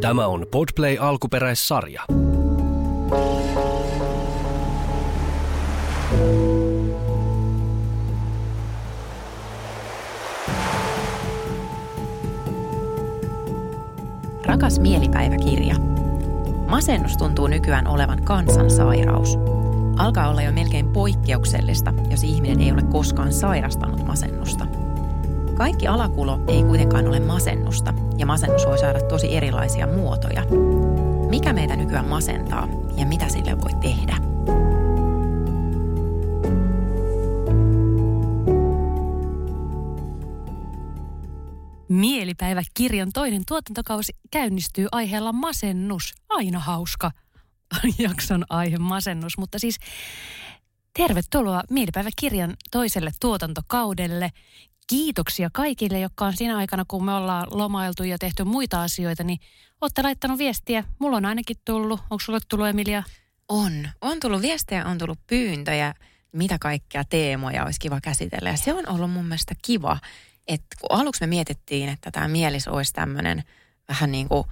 Tämä on Podplay alkuperäissarja. Rakas mielipäiväkirja. Masennus tuntuu nykyään olevan kansansairaus. Alkaa olla jo melkein poikkeuksellista, jos ihminen ei ole koskaan sairastanut masennusta. Kaikki alakulo ei kuitenkaan ole masennusta, ja masennus voi saada tosi erilaisia muotoja. Mikä meitä nykyään masentaa ja mitä sille voi tehdä? Mielipäiväkirjan toinen tuotantokausi käynnistyy aiheella masennus. Aina hauska jakson aihe masennus, mutta siis tervetuloa Mielipäiväkirjan toiselle tuotantokaudelle. Kiitoksia kaikille, jotka on siinä aikana, kun me ollaan lomailtu ja tehty muita asioita, niin olette laittanut viestiä. Mulla on ainakin tullut. Onko sulle tullut, Emilia? On. On tullut viestejä, on tullut pyyntöjä, mitä kaikkea teemoja olisi kiva käsitellä. Ja se on ollut mun mielestä kiva, että kun aluksi me mietittiin, että tämä mielis olisi tämmöinen vähän niin kuin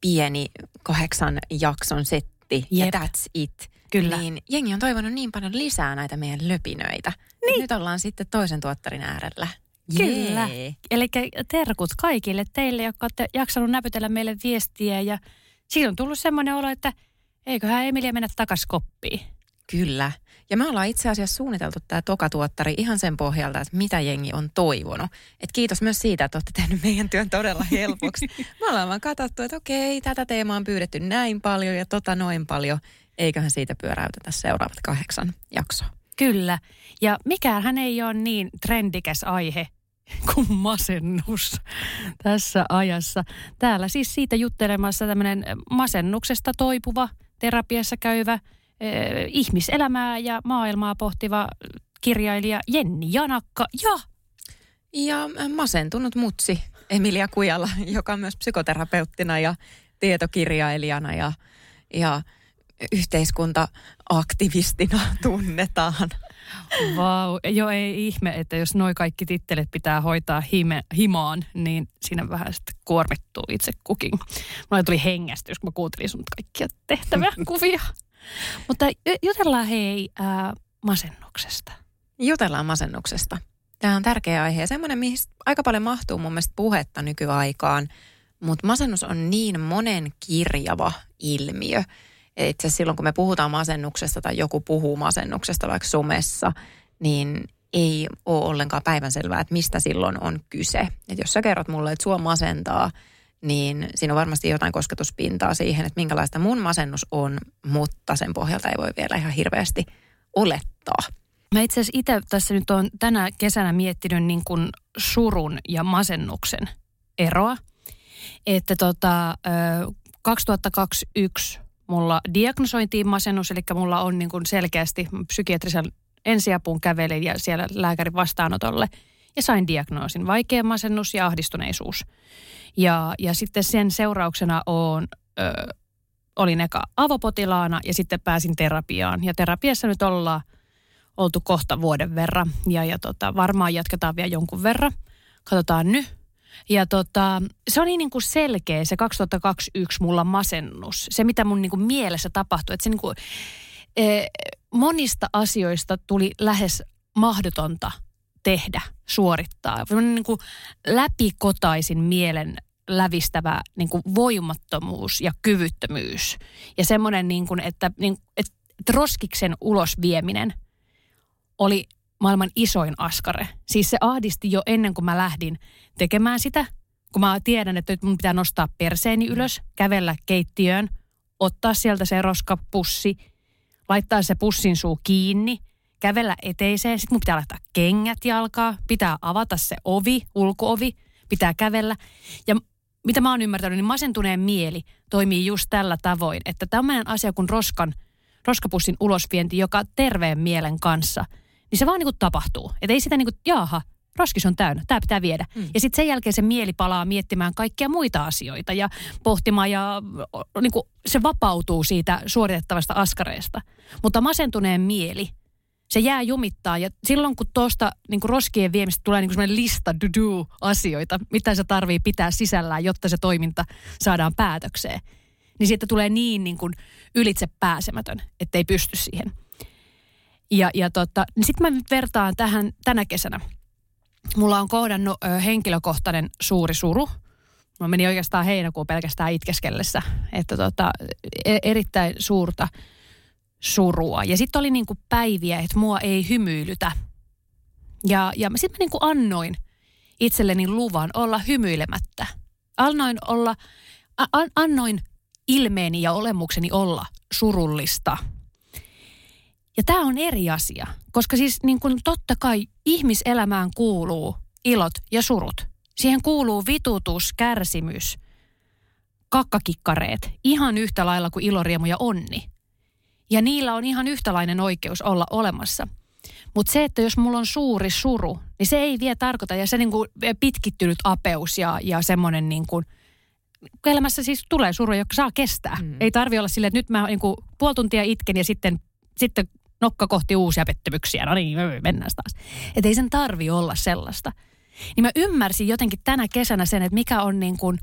pieni kahdeksan jakson setti Jep. ja that's it. Kyllä. Niin jengi on toivonut niin paljon lisää näitä meidän löpinöitä. Niin. Nyt ollaan sitten toisen tuottarin äärellä. Kyllä. Eli terkut kaikille teille, jotka olette jaksanut näpytellä meille viestiä. Ja siitä on tullut semmoinen olo, että eiköhän Emilia mennä takaisin koppiin. Kyllä. Ja me ollaan itse asiassa suunniteltu tämä tokatuottari ihan sen pohjalta, että mitä jengi on toivonut. Et kiitos myös siitä, että olette tehnyt meidän työn todella helpoksi. me ollaan vaan katsottu, että okei, tätä teemaa on pyydetty näin paljon ja tota noin paljon. Eiköhän siitä pyöräytetä seuraavat kahdeksan jaksoa. Kyllä. Ja mikään hän ei ole niin trendikäs aihe kuin masennus tässä ajassa. Täällä siis siitä juttelemassa tämmöinen masennuksesta toipuva, terapiassa käyvä, eh, ihmiselämää ja maailmaa pohtiva kirjailija Jenni Janakka ja Ja äh, masentunut mutsi Emilia Kujala, joka on myös psykoterapeuttina ja tietokirjailijana ja, ja yhteiskuntaaktivistina tunnetaan. Vau, joo ei ihme, että jos noi kaikki tittelet pitää hoitaa hime, himaan, niin siinä vähän sitten kuormittuu itse kukin. Mulla tuli hengästys, kun mä kuuntelin sun kaikkia tehtäviä kuvia. Mutta ju- jutellaan hei ää, masennuksesta. Jutellaan masennuksesta. Tämä on tärkeä aihe ja semmoinen, mihin aika paljon mahtuu mun mielestä puhetta nykyaikaan. Mutta masennus on niin monen kirjava ilmiö. Itse asiassa silloin, kun me puhutaan masennuksesta tai joku puhuu masennuksesta vaikka somessa, niin ei ole ollenkaan päivänselvää, että mistä silloin on kyse. Et jos sä kerrot mulle, että sua masentaa, niin siinä on varmasti jotain kosketuspintaa siihen, että minkälaista mun masennus on, mutta sen pohjalta ei voi vielä ihan hirveästi olettaa. Mä itse asiassa itse tässä nyt on tänä kesänä miettinyt niin kuin surun ja masennuksen eroa. Että tota, ö, 2021 mulla diagnosointiin masennus, eli mulla on niin kuin selkeästi psykiatrisen ensiapuun kävelin ja siellä lääkärin vastaanotolle. Ja sain diagnoosin vaikea masennus ja ahdistuneisuus. Ja, ja sitten sen seurauksena on, ö, olin eka avopotilaana ja sitten pääsin terapiaan. Ja terapiassa nyt ollaan oltu kohta vuoden verran ja, ja tota, varmaan jatketaan vielä jonkun verran. Katsotaan nyt. Ja tota, se oli niin kuin selkeä se 2021 mulla masennus. Se, mitä mun niin kuin mielessä tapahtui. Että se niin kuin, e, monista asioista tuli lähes mahdotonta tehdä, suorittaa. Semmoinen niin kuin läpikotaisin mielen lävistävä niin kuin voimattomuus ja kyvyttömyys. Ja semmoinen, niin kuin, että, niin, että roskiksen ulos vieminen oli maailman isoin askare. Siis se ahdisti jo ennen kuin mä lähdin tekemään sitä, kun mä tiedän, että nyt mun pitää nostaa perseeni ylös, kävellä keittiöön, ottaa sieltä se roskapussi, laittaa se pussin suu kiinni, kävellä eteiseen, sitten mun pitää laittaa kengät jalkaa, pitää avata se ovi, ulkoovi, pitää kävellä. Ja mitä mä oon ymmärtänyt, niin masentuneen mieli toimii just tällä tavoin, että tämmöinen asia kuin roskan, roskapussin ulosvienti, joka terveen mielen kanssa, niin se vaan niin kuin tapahtuu. Että ei sitä niin kuin, jaaha, roskis on täynnä, tämä pitää viedä. Mm. Ja sitten sen jälkeen se mieli palaa miettimään kaikkia muita asioita ja pohtimaan ja niin kuin se vapautuu siitä suoritettavasta askareesta. Mutta masentuneen mieli, Se jää jumittaa ja silloin kun tuosta niin roskien viemistä tulee niin sellainen lista do asioita, mitä se tarvii pitää sisällään, jotta se toiminta saadaan päätökseen, niin siitä tulee niin, niin kuin ylitse pääsemätön, että ei pysty siihen. Ja, ja tota, niin sitten mä vertaan tähän tänä kesänä. Mulla on kohdannut ö, henkilökohtainen suuri suru. Mä meni oikeastaan heinäkuun pelkästään itkeskellessä. Että tota, e- erittäin suurta surua. Ja sitten oli niinku päiviä, että mua ei hymyilytä. Ja, ja sitten mä niinku annoin itselleni luvan olla hymyilemättä. Annoin olla, a, annoin ilmeeni ja olemukseni olla surullista – ja tämä on eri asia, koska siis niin kuin totta kai ihmiselämään kuuluu ilot ja surut. Siihen kuuluu vitutus, kärsimys, kakkakikkareet, ihan yhtä lailla kuin iloriemu ja onni. Ja niillä on ihan yhtälainen oikeus olla olemassa. Mutta se, että jos mulla on suuri suru, niin se ei vie tarkoita, ja se niin kuin pitkittynyt apeus ja, ja semmoinen niin kuin, elämässä siis tulee suru, joka saa kestää. Mm. Ei tarvi olla silleen, että nyt mä niin kuin puoli tuntia itken ja sitten, sitten nokka kohti uusia pettymyksiä. No niin, mennään taas. Että ei sen tarvi olla sellaista. Niin mä ymmärsin jotenkin tänä kesänä sen, että mikä on niin kuin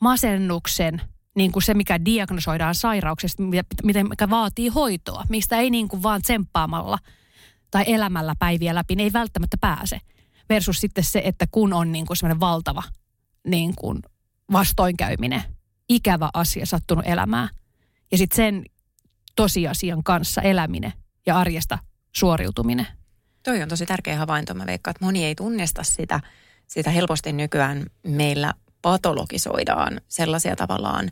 masennuksen, niin kuin se mikä diagnosoidaan sairauksesta, miten, mikä vaatii hoitoa, mistä ei niin kuin vaan tsemppaamalla tai elämällä päiviä läpi, niin ei välttämättä pääse. Versus sitten se, että kun on niin kuin semmoinen valtava niin kuin vastoinkäyminen, ikävä asia sattunut elämään. Ja sitten sen tosiasian kanssa eläminen ja arjesta suoriutuminen. Toi on tosi tärkeä havainto. Mä veikkaan, että moni ei tunnista sitä. Sitä helposti nykyään meillä patologisoidaan sellaisia tavallaan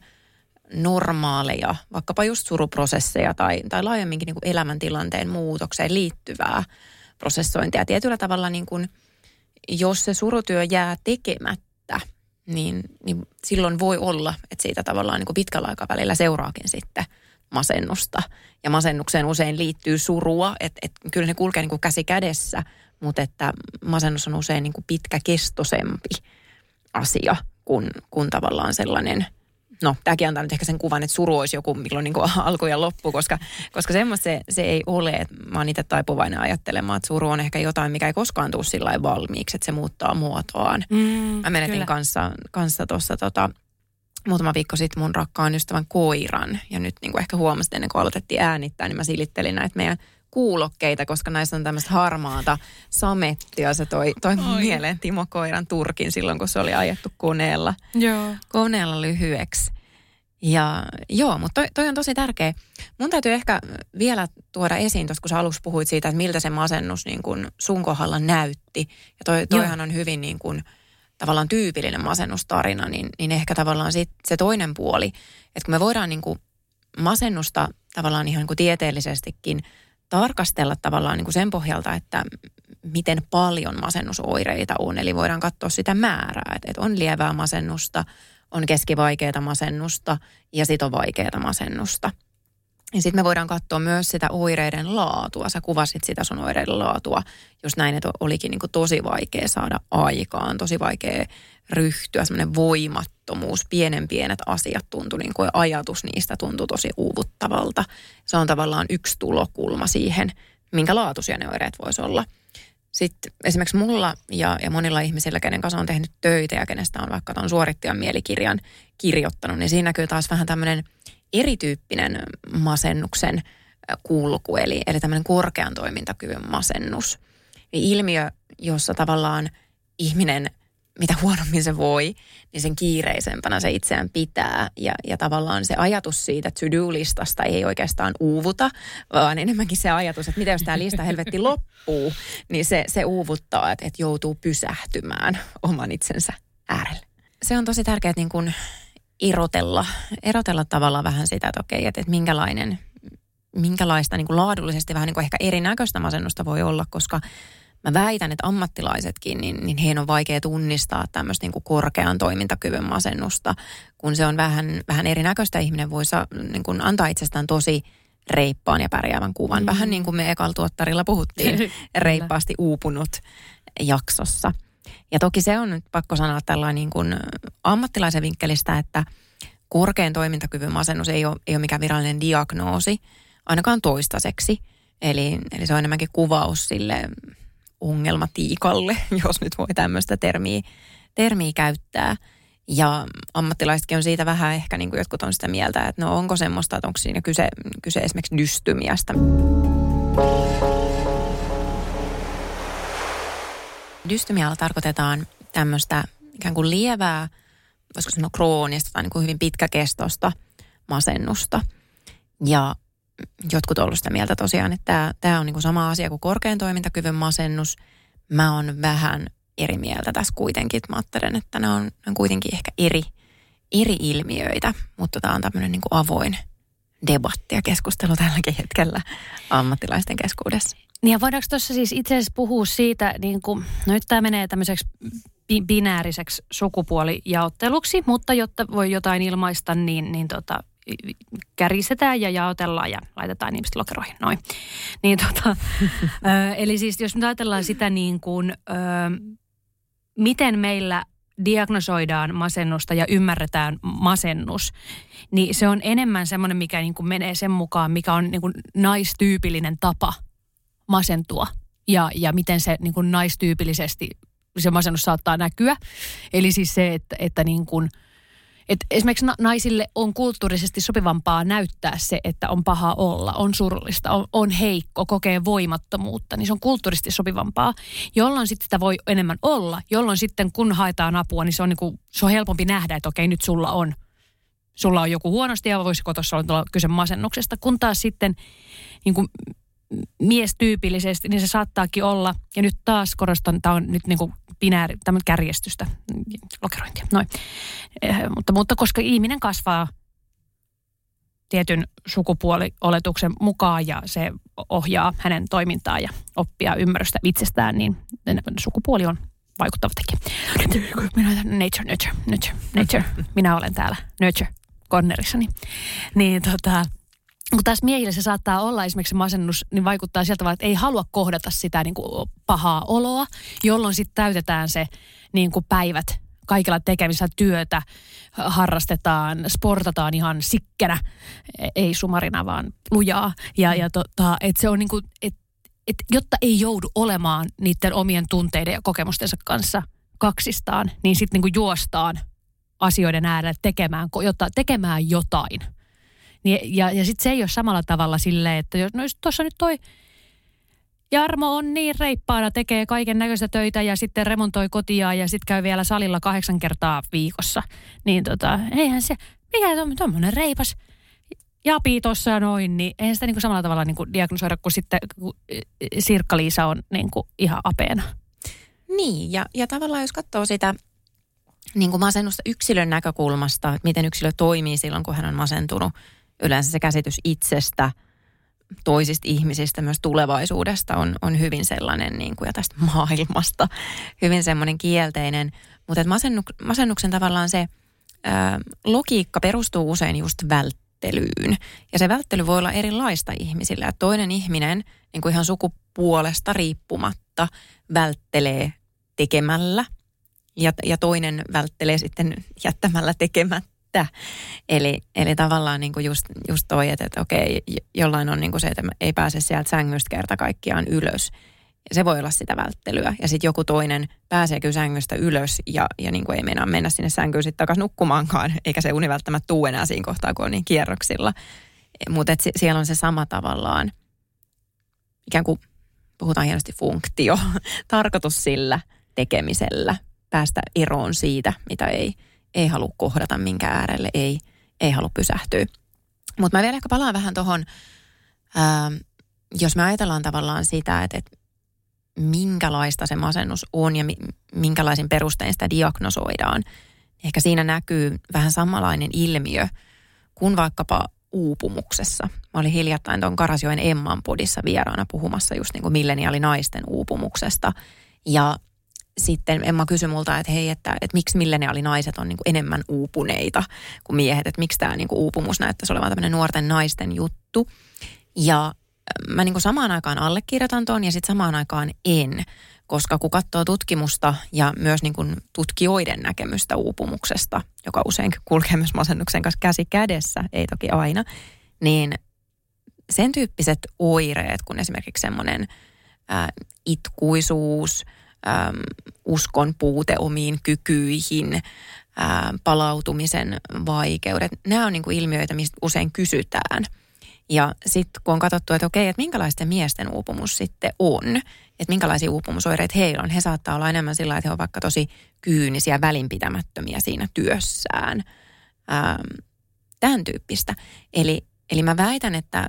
normaaleja, vaikkapa just suruprosesseja tai, tai laajemminkin niin kuin elämäntilanteen muutokseen liittyvää prosessointia. Tietyllä tavalla niin kuin, jos se surutyö jää tekemättä, niin, niin silloin voi olla, että siitä tavallaan niin kuin pitkällä aikavälillä seuraakin sitten – masennusta. Ja masennukseen usein liittyy surua, että et, kyllä ne kulkee niin kuin käsi kädessä, mutta että masennus on usein niin kuin pitkäkestoisempi asia kuin, kuin tavallaan sellainen – no tämäkin antaa nyt ehkä sen kuvan, että suru olisi joku milloin niin alku ja loppu, koska, koska semmoista se, se ei ole. Että mä oon itse taipuvainen ajattelemaan, että suru on ehkä jotain, mikä ei koskaan tule sillä valmiiksi, että se muuttaa muotoaan. Mm, mä menetin kyllä. kanssa, kanssa tuossa tota, muutama viikko sitten mun rakkaan ystävän koiran. Ja nyt niin kuin ehkä huomasit ennen kuin aloitettiin äänittää, niin mä silittelin näitä meidän kuulokkeita, koska näissä on tämmöistä harmaata samettia. Se toi, toi mun mieleen Timo Koiran turkin silloin, kun se oli ajettu koneella, joo. koneella lyhyeksi. Ja joo, mutta toi, toi on tosi tärkeä. Mun täytyy ehkä vielä tuoda esiin, tuossa kun sä aluksi puhuit siitä, että miltä se masennus niin kun sun kohdalla näytti. Ja toi, toihan joo. on hyvin niin kun, tavallaan tyypillinen masennustarina, niin, niin ehkä tavallaan sit se toinen puoli, että kun me voidaan niin kuin masennusta tavallaan ihan niin kuin tieteellisestikin tarkastella tavallaan niin kuin sen pohjalta, että miten paljon masennusoireita on. Eli voidaan katsoa sitä määrää, että, että on lievää masennusta, on keskivaikeata masennusta ja sitten on vaikeaa masennusta – ja sitten me voidaan katsoa myös sitä oireiden laatua. Sä kuvasit sitä sun oireiden laatua, jos näin, että olikin niin tosi vaikea saada aikaan, tosi vaikea ryhtyä, semmoinen voimattomuus, pienen pienet asiat tuntui, niin kuin ajatus niistä tuntui tosi uuvuttavalta. Se on tavallaan yksi tulokulma siihen, minkä laatuisia ne oireet voisi olla. Sitten esimerkiksi mulla ja, ja monilla ihmisillä, kenen kanssa on tehnyt töitä ja kenestä on vaikka tuon suorittajan mielikirjan kirjoittanut, niin siinä näkyy taas vähän tämmöinen – erityyppinen masennuksen kulku, eli, eli tämmöinen korkean toimintakyvyn masennus. Ilmiö, jossa tavallaan ihminen, mitä huonommin se voi, niin sen kiireisempänä se itseään pitää. Ja, ja tavallaan se ajatus siitä to-do-listasta ei oikeastaan uuvuta, vaan enemmänkin se ajatus, että mitä jos tämä lista helvetti loppuu, niin se, se uuvuttaa, että, että joutuu pysähtymään oman itsensä äärelle. Se on tosi tärkeää, että niin kun erotella, erotella tavallaan vähän sitä, että okei, että, että minkälainen, minkälaista niin kuin laadullisesti vähän niin kuin ehkä erinäköistä masennusta voi olla, koska mä väitän, että ammattilaisetkin, niin, niin heidän on vaikea tunnistaa tämmöistä niin kuin korkean toimintakyvyn masennusta, kun se on vähän, vähän erinäköistä. Ihminen voi saa, niin kuin antaa itsestään tosi reippaan ja pärjäävän kuvan. Mm. Vähän niin kuin me ekalla tuottarilla puhuttiin, reippaasti uupunut jaksossa – ja toki se on nyt pakko sanoa tällainen niin kuin ammattilaisen vinkkelistä, että korkean toimintakyvyn masennus ei ole, ei ole mikään virallinen diagnoosi, ainakaan toistaiseksi. Eli, eli se on enemmänkin kuvaus sille ongelmatiikalle, jos nyt voi tämmöistä termiä, termiä käyttää. Ja ammattilaisetkin on siitä vähän ehkä niin kuin jotkut on sitä mieltä, että no onko semmoista, että onko siinä kyse, kyse esimerkiksi dystymiasta. Dystymialla tarkoitetaan tämmöistä ikään kuin lievää, voisiko sanoa kroonista tai niin kuin hyvin pitkäkestosta masennusta. Ja jotkut ovat sitä mieltä tosiaan, että tämä, tämä on niin kuin sama asia kuin korkean toimintakyvyn masennus. Mä oon vähän eri mieltä tässä kuitenkin. Mä ajattelen, että ne on, ne on kuitenkin ehkä eri, eri ilmiöitä, mutta tämä on tämmöinen niin kuin avoin debatti ja keskustelu tälläkin hetkellä ammattilaisten keskuudessa. Niin ja voidaanko tuossa siis itse asiassa puhua siitä, niin kuin, no nyt tämä menee tämmöiseksi binääriseksi sukupuolijaotteluksi, mutta jotta voi jotain ilmaista, niin, niin tota, kärisetään ja jaotellaan ja laitetaan ihmiset lokeroihin. Noin. Niin tota, ö, eli siis jos me ajatellaan sitä niin kuin, ö, miten meillä diagnosoidaan masennusta ja ymmärretään masennus, niin se on enemmän semmoinen, mikä niin kuin menee sen mukaan, mikä on niin kuin naistyypillinen tapa masentua ja, ja miten se niin kuin naistyypillisesti se masennus saattaa näkyä. Eli siis se, että, että niin kuin – et esimerkiksi naisille on kulttuurisesti sopivampaa näyttää se, että on paha olla, on surullista, on, on heikko, kokee voimattomuutta, niin se on kulttuurisesti sopivampaa, jolloin sitten sitä voi enemmän olla, jolloin sitten kun haetaan apua, niin se on, niinku, se on helpompi nähdä, että okei nyt sulla on, sulla on joku huonosti ja voisiko tuossa olla kyse masennuksesta, kun taas sitten niin kuin miestyypillisesti, niin se saattaakin olla, ja nyt taas korostan, tämä on nyt niin kuin binääri, tämä kärjestystä, lokerointia, noin. Eh, mutta, mutta koska ihminen kasvaa tietyn sukupuolioletuksen mukaan ja se ohjaa hänen toimintaa ja oppia ymmärrystä itsestään, niin sukupuoli on vaikuttava tekijä. Nature, nature, nature, nature. Minä olen täällä nature cornerissani. Niin tota, kun taas miehille se saattaa olla esimerkiksi masennus, niin vaikuttaa sieltä vaan, että ei halua kohdata sitä niin kuin pahaa oloa, jolloin sitten täytetään se niin kuin päivät kaikilla tekemistä työtä, harrastetaan, sportataan ihan sikkenä, ei sumarina vaan lujaa. Ja, ja tota, että se on niin kuin, et, et, jotta ei joudu olemaan niiden omien tunteiden ja kokemustensa kanssa kaksistaan, niin sitten niin juostaan asioiden äärelle tekemään, jotta, tekemään jotain – niin, ja ja sitten se ei ole samalla tavalla silleen, että jos, no jos tuossa nyt toi Jarmo on niin reippaana, tekee kaiken näköistä töitä ja sitten remontoi kotia ja sitten käy vielä salilla kahdeksan kertaa viikossa. Niin tota, eihän se, mikä on tuommoinen reipas japi tuossa noin, niin eihän sitä niinku samalla tavalla niinku diagnosoida kuin sitten kun Sirkka-Liisa on niinku ihan apeena. Niin, ja, ja tavallaan jos katsoo sitä niin kuin masennusta yksilön näkökulmasta, että miten yksilö toimii silloin, kun hän on masentunut – yleensä se käsitys itsestä, toisista ihmisistä, myös tulevaisuudesta on, on hyvin sellainen niin kuin, ja tästä maailmasta hyvin semmoinen kielteinen. Mutta masennu, masennuksen tavallaan se ää, logiikka perustuu usein just välttelyyn. Ja se välttely voi olla erilaista ihmisillä. Ja toinen ihminen niin kuin ihan sukupuolesta riippumatta välttelee tekemällä ja, ja toinen välttelee sitten jättämällä tekemättä että. Eli, eli tavallaan niin kuin just, just toi, että, että okei, jollain on niin kuin se, että ei pääse sieltä sängystä kerta kaikkiaan ylös. Se voi olla sitä välttelyä. Ja sitten joku toinen pääsee kyllä sängystä ylös ja, ja niin kuin ei meinaa mennä sinne sänkyyn sitten takaisin nukkumaankaan, eikä se uni välttämättä tuu enää siinä kohtaa, kun on niin kierroksilla. Mutta siellä on se sama tavallaan, ikään kuin puhutaan hienosti funktio, tarkoitus sillä tekemisellä päästä eroon siitä, mitä ei – ei halua kohdata, minkä äärelle ei, ei halua pysähtyä. Mutta mä vielä ehkä palaan vähän tuohon, jos me ajatellaan tavallaan sitä, että, että minkälaista se masennus on ja minkälaisin perustein sitä diagnosoidaan. Ehkä siinä näkyy vähän samanlainen ilmiö kuin vaikkapa uupumuksessa. Mä olin hiljattain tuon Karasjoen Emman podissa vieraana puhumassa just niin kuin milleniaalinaisten uupumuksesta. Ja sitten Emma kysyi multa, että hei, että, että miksi milleniaalinaiset on niin kuin enemmän uupuneita kuin miehet, että miksi tämä niin kuin uupumus näyttäisi olevan tämmöinen nuorten naisten juttu. Ja äh, mä niin kuin samaan aikaan allekirjoitan ton ja sitten samaan aikaan en, koska kun katsoo tutkimusta ja myös niin kuin tutkijoiden näkemystä uupumuksesta, joka usein kulkee myös masennuksen kanssa käsi kädessä, ei toki aina, niin sen tyyppiset oireet, kun esimerkiksi semmoinen itkuisuus, ä, uskon puute omiin kykyihin, ä, palautumisen vaikeudet, nämä on niin kuin ilmiöitä, mistä usein kysytään. Ja sitten kun on katsottu, että okei, että minkälaisten miesten uupumus sitten on, että minkälaisia uupumusoireita heillä on, he saattaa olla enemmän sillä, että he ovat vaikka tosi kyynisiä, välinpitämättömiä siinä työssään. Ähm, tämän tyyppistä. Eli, eli mä väitän, että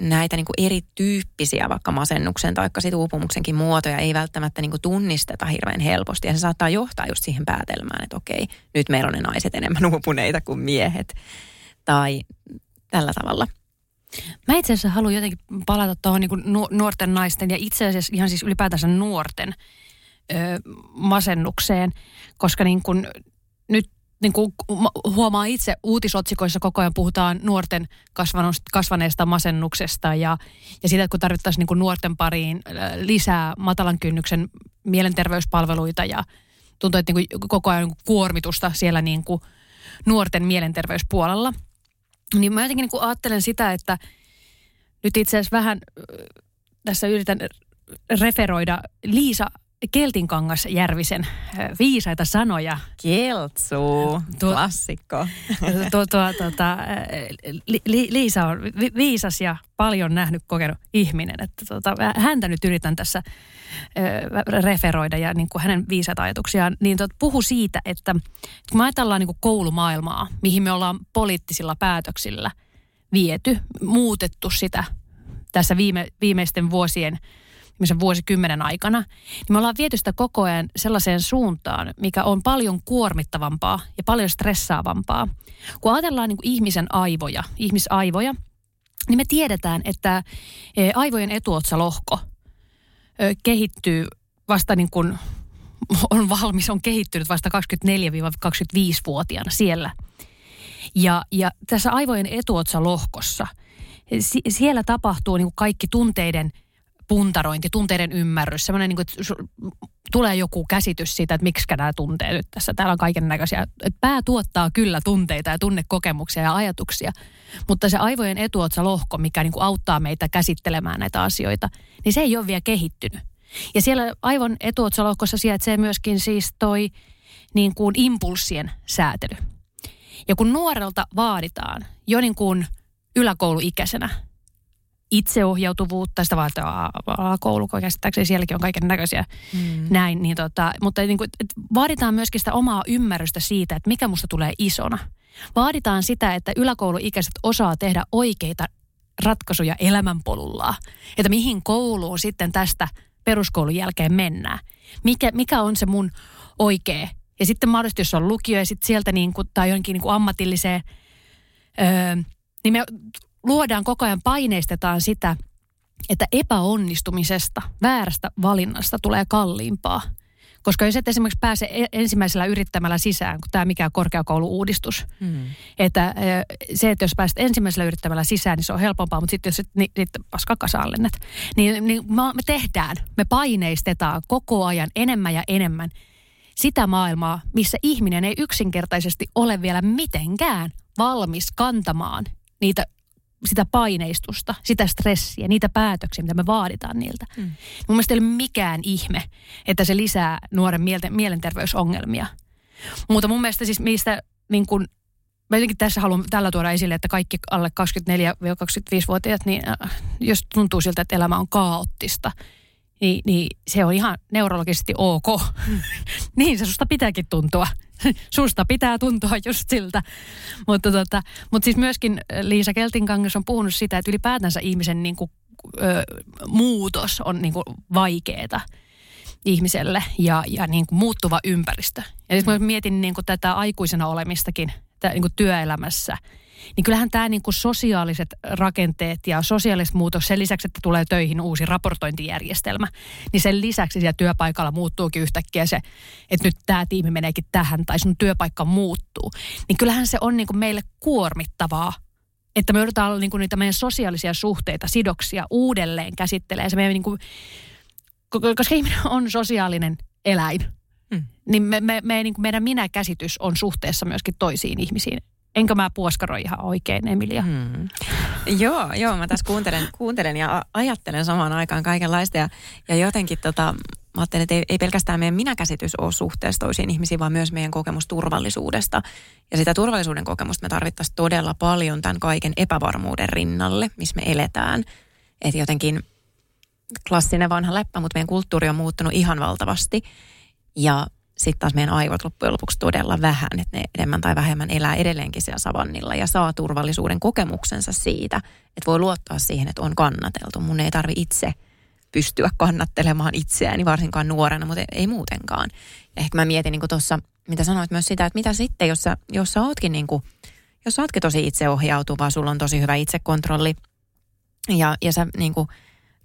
näitä niin kuin erityyppisiä vaikka masennuksen tai sit uupumuksenkin muotoja ei välttämättä niin kuin tunnisteta hirveän helposti. Ja se saattaa johtaa just siihen päätelmään, että okei, nyt meillä on ne naiset enemmän uupuneita kuin miehet. Tai tällä tavalla. Mä itse asiassa haluan jotenkin palata tuohon niin nuorten naisten ja itse asiassa ihan siis ylipäätänsä nuorten ö, masennukseen, koska niin kuin niin kuin huomaa itse uutisotsikoissa koko ajan puhutaan nuorten kasvaneesta masennuksesta ja, ja siitä, että kun tarvittaisiin niin kuin nuorten pariin lisää matalan kynnyksen mielenterveyspalveluita ja tuntuu, että niin kuin koko ajan kuormitusta siellä niin kuin nuorten mielenterveyspuolella. Niin mä jotenkin niin kuin ajattelen sitä, että nyt itse asiassa vähän tässä yritän referoida Liisa Keltinkangas Järvisen viisaita sanoja. Keltsu, tuo, klassikko. Tuo, tuo, tuota, li, li, Liisa on vi, viisas ja paljon nähnyt, kokenut ihminen. Että tuota, häntä nyt yritän tässä referoida ja niin kuin hänen viisaita ajatuksiaan. Niin tuot, puhu siitä, että kun me ajatellaan niin kuin koulumaailmaa, mihin me ollaan poliittisilla päätöksillä viety, muutettu sitä tässä viime, viimeisten vuosien – viimeisen vuosikymmenen aikana, niin me ollaan viety sitä koko ajan sellaiseen suuntaan, mikä on paljon kuormittavampaa ja paljon stressaavampaa. Kun ajatellaan niin kuin ihmisen aivoja, ihmisaivoja, niin me tiedetään, että e, aivojen etuotsalohko kehittyy vasta niin kuin on valmis, on kehittynyt vasta 24-25-vuotiaana siellä. Ja, ja tässä aivojen etuotsalohkossa, siellä tapahtuu niin kuin kaikki tunteiden – puntarointi, tunteiden ymmärrys, semmoinen niin kuin, että tulee joku käsitys siitä, että miksi nämä tuntee nyt tässä. Täällä on kaiken näköisiä. Pää tuottaa kyllä tunteita ja tunnekokemuksia ja ajatuksia, mutta se aivojen etuotsalohko, mikä niin kuin auttaa meitä käsittelemään näitä asioita, niin se ei ole vielä kehittynyt. Ja siellä aivon etuotsalohkossa sijaitsee myöskin siis toi niin kuin impulssien säätely. Ja kun nuorelta vaaditaan jo niin kuin yläkouluikäisenä itseohjautuvuutta, sitä vaatii alakoulu, käsittääkseni sielläkin on kaiken näköisiä mm. näin. Niin tota, mutta niin kuin, vaaditaan myöskin sitä omaa ymmärrystä siitä, että mikä musta tulee isona. Vaaditaan sitä, että yläkouluikäiset osaa tehdä oikeita ratkaisuja elämänpolulla. Että mihin kouluun sitten tästä peruskoulun jälkeen mennään. Mikä, mikä on se mun oikea. Ja sitten mahdollisesti, jos on lukio ja sitten sieltä niin kuin, tai jonkin niin kuin ammatilliseen, öö, niin me luodaan koko ajan, paineistetaan sitä, että epäonnistumisesta, väärästä valinnasta tulee kalliimpaa. Koska jos et esimerkiksi pääse e- ensimmäisellä yrittämällä sisään, kun tämä mikä korkeakoulu-uudistus, mm. että se, että jos pääset ensimmäisellä yrittämällä sisään, niin se on helpompaa, mutta sitten jos et, niin, niin paska kasaallennet, niin, niin me tehdään, me paineistetaan koko ajan enemmän ja enemmän sitä maailmaa, missä ihminen ei yksinkertaisesti ole vielä mitenkään valmis kantamaan niitä sitä paineistusta, sitä stressiä, niitä päätöksiä, mitä me vaaditaan niiltä. Mm. Mun mielestä ei ole mikään ihme, että se lisää nuoren mielenterveysongelmia. Mutta mun mielestä siis mistä niin kun, mä jotenkin tässä haluan tällä tuoda esille, että kaikki alle 24-25-vuotiaat, niin äh, jos tuntuu siltä, että elämä on kaoottista, niin, niin se on ihan neurologisesti ok. Mm. niin se susta pitääkin tuntua. Susta pitää tuntua just siltä. Mutta, tota, mutta siis myöskin Liisa Keltinkangas on puhunut sitä, että ylipäätänsä ihmisen niin kuin, ö, muutos on niin kuin vaikeeta ihmiselle ja, ja niin kuin muuttuva ympäristö. Ja sitten mä mietin niin kuin tätä aikuisena olemistakin niin kuin työelämässä – niin kyllähän tämä niin kuin sosiaaliset rakenteet ja sosiaaliset muutos, sen lisäksi, että tulee töihin uusi raportointijärjestelmä, niin sen lisäksi siellä työpaikalla muuttuukin yhtäkkiä se, että nyt tämä tiimi meneekin tähän tai sun työpaikka muuttuu. Niin kyllähän se on niin kuin meille kuormittavaa että me joudutaan niin kuin niitä meidän sosiaalisia suhteita, sidoksia uudelleen käsittelee. Se meidän niin kuin, koska ihminen on sosiaalinen eläin, hmm. niin me, me, me, niin kuin meidän minä-käsitys on suhteessa myöskin toisiin ihmisiin Enkä mä puoskaroi ihan oikein, Emilia? Hmm. joo, joo, mä tässä kuuntelen, kuuntelen ja ajattelen samaan aikaan kaikenlaista ja, ja jotenkin tota, mä ajattelen, että ei, ei pelkästään meidän minäkäsitys ole suhteessa toisiin ihmisiin, vaan myös meidän kokemus turvallisuudesta. Ja sitä turvallisuuden kokemusta me tarvittaisiin todella paljon tämän kaiken epävarmuuden rinnalle, missä me eletään. Että jotenkin klassinen vanha läppä, mutta meidän kulttuuri on muuttunut ihan valtavasti. Ja sitten taas meidän aivot loppujen lopuksi todella vähän, että ne enemmän tai vähemmän elää edelleenkin siellä savannilla ja saa turvallisuuden kokemuksensa siitä, että voi luottaa siihen, että on kannateltu. Mun ei tarvi itse pystyä kannattelemaan itseäni, varsinkaan nuorena, mutta ei muutenkaan. Ja ehkä mä mietin niin tuossa, mitä sanoit myös sitä, että mitä sitten, jos sä, jos sä ootkin niin kuin, jos sä ootkin tosi itseohjautuva, sulla on tosi hyvä itsekontrolli ja, ja sä niin kuin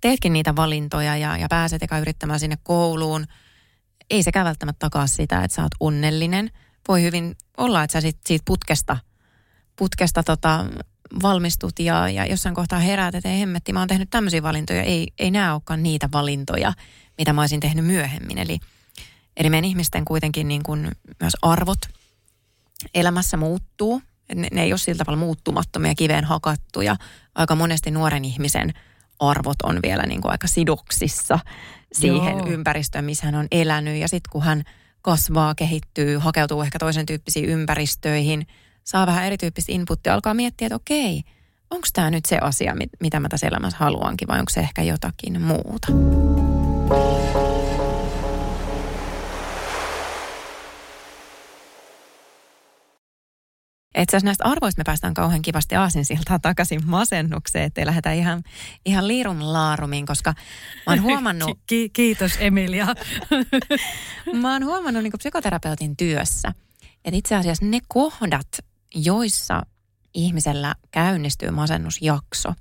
teetkin niitä valintoja ja, ja pääset eka yrittämään sinne kouluun – ei sekään välttämättä takaa sitä, että sä oot onnellinen. Voi hyvin olla, että sä sit, siitä putkesta, putkesta tota, valmistut ja, ja jossain kohtaa heräät, että ei hemmetti, mä oon tehnyt tämmöisiä valintoja. Ei, ei nämä olekaan niitä valintoja, mitä mä olisin tehnyt myöhemmin. Eli, eli meidän ihmisten kuitenkin niin kuin myös arvot elämässä muuttuu. Ne, ne ei ole sillä tavalla muuttumattomia, kiveen hakattuja. Aika monesti nuoren ihmisen arvot on vielä niin kuin aika sidoksissa siihen Joo. ympäristöön, missä hän on elänyt. Ja sitten kun hän kasvaa, kehittyy, hakeutuu ehkä toisen tyyppisiin ympäristöihin, saa vähän erityyppistä inputtia, alkaa miettiä, että okei, onko tämä nyt se asia, mitä mä tässä elämässä haluankin, vai onko se ehkä jotakin muuta. Itse asiassa näistä arvoista me päästään kauhean kivasti aasinsiltaa takaisin masennukseen, ettei lähdetä ihan, ihan liirum laarumiin, koska mä oon huomannut... Ki- kiitos Emilia. mä oon huomannut niin psykoterapeutin työssä, että itse asiassa ne kohdat, joissa ihmisellä käynnistyy masennusjakso,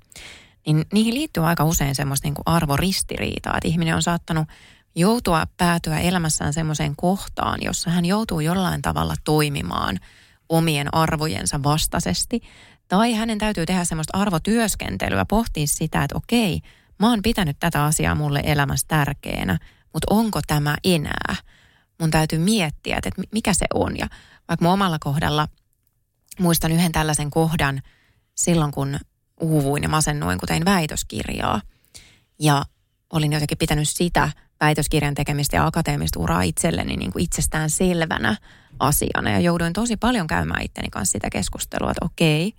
niin niihin liittyy aika usein semmoista niin arvoristiriitaa, että ihminen on saattanut joutua päätyä elämässään semmoiseen kohtaan, jossa hän joutuu jollain tavalla toimimaan – omien arvojensa vastaisesti. Tai hänen täytyy tehdä semmoista arvotyöskentelyä, pohtia sitä, että okei, mä oon pitänyt tätä asiaa mulle elämässä tärkeänä, mutta onko tämä enää? Mun täytyy miettiä, että mikä se on. Ja vaikka mun omalla kohdalla muistan yhden tällaisen kohdan silloin, kun uuvuin ja masennuin, kun tein väitöskirjaa. Ja olin jotenkin pitänyt sitä väitöskirjan tekemistä ja akateemista uraa itselleni niin kuin itsestään selvänä asiana. Ja jouduin tosi paljon käymään itteni kanssa sitä keskustelua, että okei,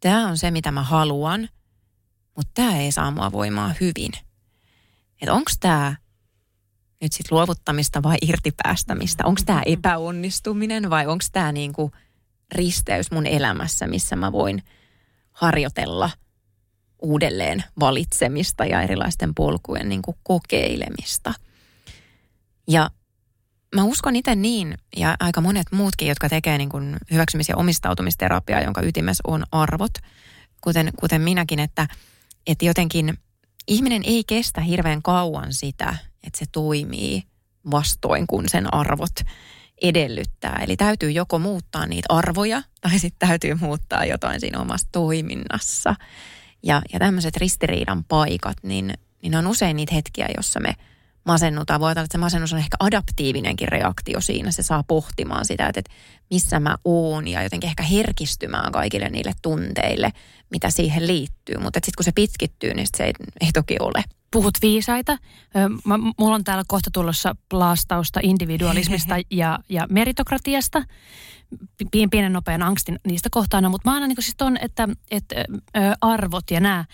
tämä on se, mitä mä haluan, mutta tämä ei saa mua voimaa hyvin. Että onko tämä nyt sitten luovuttamista vai irtipäästämistä? Onko tämä epäonnistuminen vai onko tämä niinku risteys mun elämässä, missä mä voin harjoitella – uudelleen valitsemista ja erilaisten polkujen niin kuin kokeilemista. Ja mä uskon itse niin, ja aika monet muutkin, jotka tekee niin kuin hyväksymis- ja omistautumisterapiaa, jonka ytimessä on arvot, kuten, kuten minäkin, että, että jotenkin ihminen ei kestä hirveän kauan sitä, että se toimii vastoin, kun sen arvot edellyttää. Eli täytyy joko muuttaa niitä arvoja tai sitten täytyy muuttaa jotain siinä omassa toiminnassa. Ja, ja tämmöiset ristiriidan paikat, niin, niin on usein niitä hetkiä, jossa me masennutaan. Voi olla, että se masennus on ehkä adaptiivinenkin reaktio siinä. Se saa pohtimaan sitä, että, että missä mä oon ja jotenkin ehkä herkistymään kaikille niille tunteille, mitä siihen liittyy. Mutta sitten kun se pitkittyy, niin se ei, ei toki ole. Puhut viisaita. Mä, mulla on täällä kohta tulossa plaastausta individualismista ja, ja meritokratiasta pienen nopean angstin niistä kohtaan, mutta mä aina niin siis ton, että, että arvot ja nämä,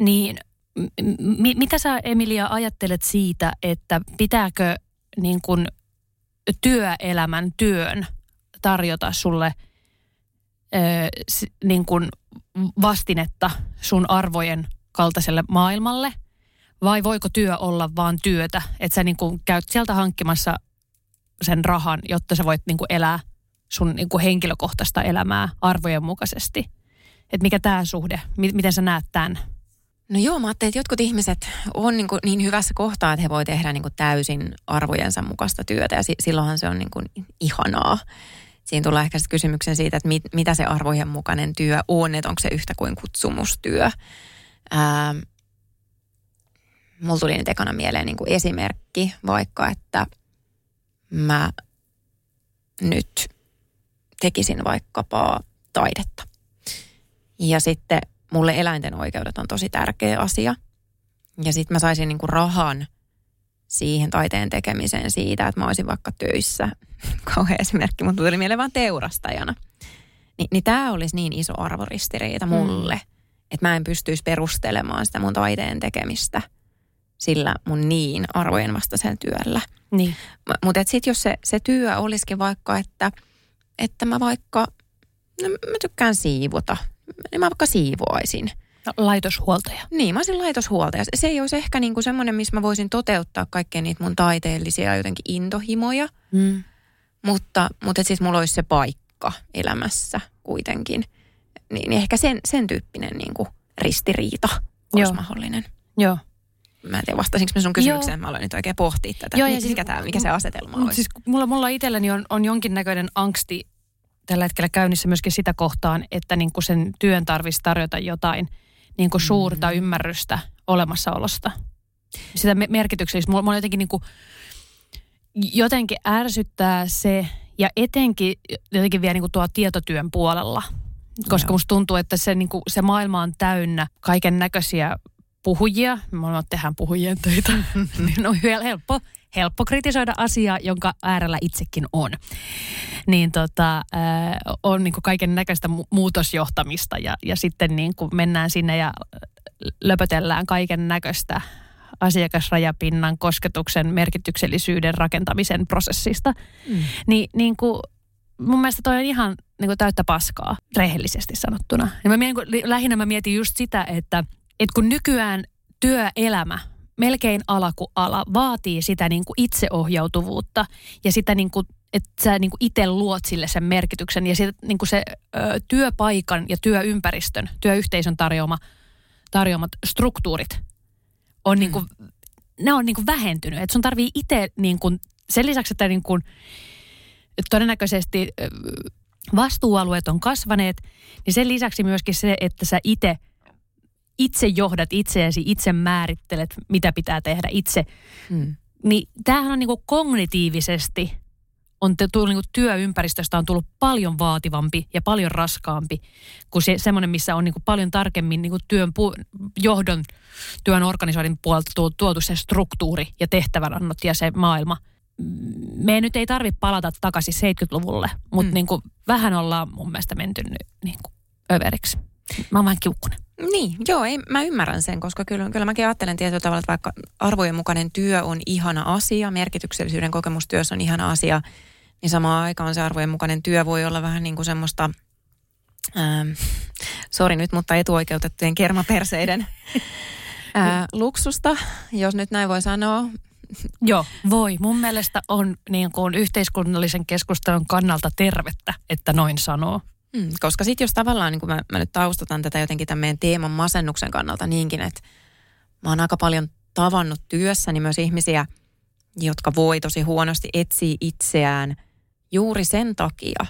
niin m- mitä sä Emilia ajattelet siitä, että pitääkö niin kuin työelämän työn tarjota sulle ö, niin kuin vastinetta sun arvojen kaltaiselle maailmalle? Vai voiko työ olla vaan työtä, että sä niin kuin käyt sieltä hankkimassa sen rahan, jotta sä voit niin kuin elää sun niin kuin henkilökohtaista elämää arvojen mukaisesti. Että mikä tämä suhde, miten sä näet tämän? No joo, mä ajattelin, että jotkut ihmiset on niin, kuin niin hyvässä kohtaa, että he voi tehdä niin kuin täysin arvojensa mukaista työtä ja si- silloinhan se on niin kuin ihanaa. Siinä tulee ehkä sitten kysymyksen siitä, että mit, mitä se arvojen mukainen työ on, että onko se yhtä kuin kutsumustyö. Ää, mulla tuli nyt ekana mieleen niin kuin esimerkki vaikka, että mä nyt tekisin vaikkapa taidetta. Ja sitten mulle eläinten oikeudet on tosi tärkeä asia. Ja sitten mä saisin niinku rahan siihen taiteen tekemiseen siitä, että mä olisin vaikka töissä. Kauhea esimerkki, mutta tuli mieleen vaan teurastajana. Ni, niin tämä olisi niin iso arvoristiriita mulle, mm. että mä en pystyisi perustelemaan sitä mun taiteen tekemistä sillä mun niin arvojen vastaisella työllä. Niin. Mutta sitten jos se, se työ olisikin vaikka, että, että mä vaikka, no mä tykkään siivota, niin mä vaikka siivoaisin. No, laitoshuoltaja. Niin, mä olisin laitoshuoltaja. Se ei olisi ehkä niinku semmoinen, missä mä voisin toteuttaa kaikkea niitä mun taiteellisia jotenkin intohimoja. Mm. Mutta, mutta siis mulla olisi se paikka elämässä kuitenkin. Niin, niin ehkä sen, sen tyyppinen niinku ristiriita olisi Joo. mahdollinen. Joo. Mä en tiedä, vastasinko mä sun kysymykseen. Joo. Mä aloin nyt oikein pohtia tätä. Joo, ja siis, mikä, tämä, mikä se asetelma on? Siis mulla, mulla itselläni on, on jonkinnäköinen angsti tällä hetkellä käynnissä myöskin sitä kohtaan, että niin kuin sen työn tarvitsisi tarjota jotain niin kuin suurta mm. ymmärrystä olemassaolosta. Sitä merkityksellistä. Mulla, mulla jotenkin, niin kuin, jotenkin ärsyttää se, ja etenkin jotenkin vielä niin kuin tuo tietotyön puolella. Koska Joo. musta tuntuu, että se, niin kuin, se maailma on täynnä kaiken näköisiä puhujia. Me tehdään puhujien töitä. niin on helppo, helppo kritisoida asiaa, jonka äärellä itsekin on. Niin tota, äh, on niin kaiken näköistä mu- muutosjohtamista ja, ja sitten niin kuin mennään sinne ja löpötellään kaiken näköistä asiakasrajapinnan kosketuksen merkityksellisyyden rakentamisen prosessista. Mm. Ni, niin kuin, mun mielestä toi on ihan niin kuin täyttä paskaa, rehellisesti sanottuna. Ja mä mietin, lähinnä mä mietin just sitä, että – että kun nykyään työelämä melkein ala kuin ala vaatii sitä niin kuin itseohjautuvuutta ja sitä niin kuin, että sä niin kuin itse luot sille sen merkityksen ja sit, niin kuin se ö, työpaikan ja työympäristön, työyhteisön tarjoama, tarjoamat struktuurit on mm. niin kuin, ne on niin kuin vähentynyt. Että sun tarvii itse niin kuin, sen lisäksi, että niin kuin, todennäköisesti vastuualueet on kasvaneet, niin sen lisäksi myöskin se, että sä itse – itse johdat itseäsi, itse määrittelet, mitä pitää tehdä itse. Mm. Niin tämähän on niin kuin kognitiivisesti, on tullut niin kuin työympäristöstä on tullut paljon vaativampi ja paljon raskaampi kuin se, semmoinen, missä on niin kuin paljon tarkemmin niin kuin työn pu- johdon, työn organisoinnin puolelta tuotu se struktuuri ja tehtävänannot ja se maailma. Me nyt ei tarvitse palata takaisin 70-luvulle, mutta mm. niin kuin vähän ollaan mun mielestä menty niin kuin överiksi. Mä oon vähän kiukkunen. Niin, joo, ei, mä ymmärrän sen, koska kyllä, kyllä mäkin ajattelen tietyllä tavalla, että vaikka arvojen mukainen työ on ihana asia, merkityksellisyyden kokemustyössä on ihana asia, niin samaan aikaan se arvojen mukainen työ voi olla vähän niin kuin semmoista, ähm, sori nyt, mutta etuoikeutettujen kermaperseiden ää, luksusta, jos nyt näin voi sanoa. Joo, voi. Mun mielestä on niin kuin yhteiskunnallisen keskustelun kannalta tervettä, että noin sanoo. Mm, koska sitten jos tavallaan, niin kun mä, mä nyt taustatan tätä jotenkin tämän meidän teeman masennuksen kannalta niinkin, että mä oon aika paljon tavannut työssäni myös ihmisiä, jotka voi tosi huonosti etsiä itseään juuri sen takia,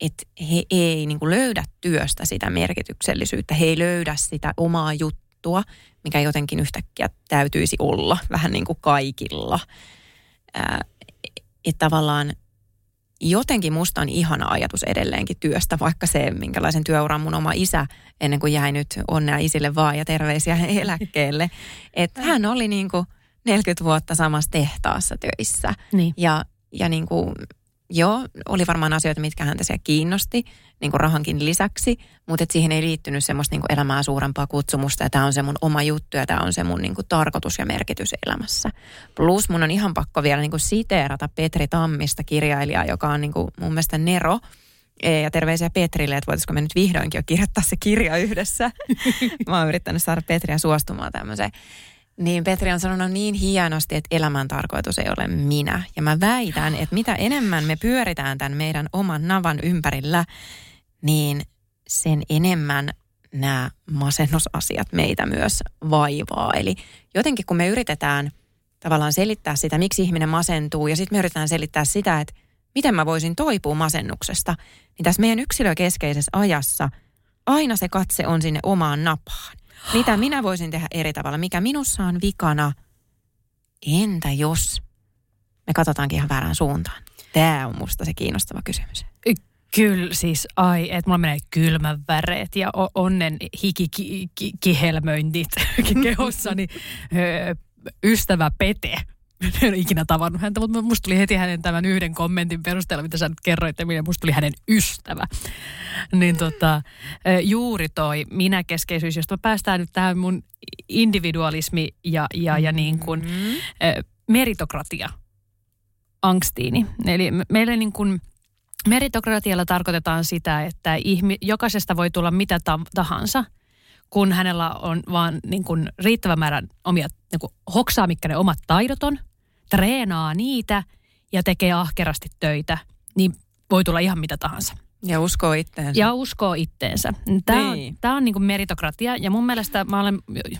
että he ei niin löydä työstä sitä merkityksellisyyttä, he ei löydä sitä omaa juttua, mikä jotenkin yhtäkkiä täytyisi olla vähän niin kuin kaikilla. Että tavallaan jotenkin musta on ihana ajatus edelleenkin työstä, vaikka se, minkälaisen työuran mun oma isä ennen kuin jäi nyt onnea isille vaan ja terveisiä eläkkeelle. Että hän oli niin kuin 40 vuotta samassa tehtaassa töissä. Niin. Ja, ja niin kuin Joo, oli varmaan asioita, mitkä häntä siellä kiinnosti, niin kuin rahankin lisäksi, mutta et siihen ei liittynyt semmoista niin kuin elämää suurempaa kutsumusta, ja tämä on se mun oma juttu, ja tämä on se mun niin kuin tarkoitus ja merkitys elämässä. Plus mun on ihan pakko vielä niin kuin siteerata Petri Tammista, kirjailijaa, joka on niin kuin mun mielestä Nero, e, ja terveisiä Petrille, että voitaisiko me nyt vihdoinkin jo kirjoittaa se kirja yhdessä. Mä oon yrittänyt saada Petriä suostumaan tämmöiseen. Niin Petri on sanonut niin hienosti, että elämän tarkoitus ei ole minä. Ja mä väitän, että mitä enemmän me pyöritään tämän meidän oman navan ympärillä, niin sen enemmän nämä masennusasiat meitä myös vaivaa. Eli jotenkin kun me yritetään tavallaan selittää sitä, miksi ihminen masentuu, ja sitten me yritetään selittää sitä, että miten mä voisin toipua masennuksesta, niin tässä meidän yksilökeskeisessä ajassa aina se katse on sinne omaan napaan. Mitä minä voisin tehdä eri tavalla? Mikä minussa on vikana? Entä jos me katsotaankin ihan väärään suuntaan? Tämä on musta se kiinnostava kysymys. Kyllä siis, ai, että mulla menee kylmän väreet ja onnen hikikihelmöintit kehossani. Ystävä Pete en ole ikinä tavannut häntä, mutta musta tuli heti hänen tämän yhden kommentin perusteella, mitä sä nyt kerroit, että musta tuli hänen ystävä. Niin tota, juuri toi minäkeskeisyys, josta päästään nyt tähän mun individualismi ja, ja, ja niin kuin, mm-hmm. meritokratia angstiini. Eli meillä niin kuin, meritokratialla tarkoitetaan sitä, että ihmi, jokaisesta voi tulla mitä tahansa – kun hänellä on vaan niin kuin riittävä määrä omia, niin kuin hoksaa, mitkä ne omat taidot on, treenaa niitä ja tekee ahkerasti töitä, niin voi tulla ihan mitä tahansa. Ja uskoo itteensä. Ja uskoo itteensä. Tämä niin. on, tämä on niin kuin meritokratia ja mun mielestä mä olen,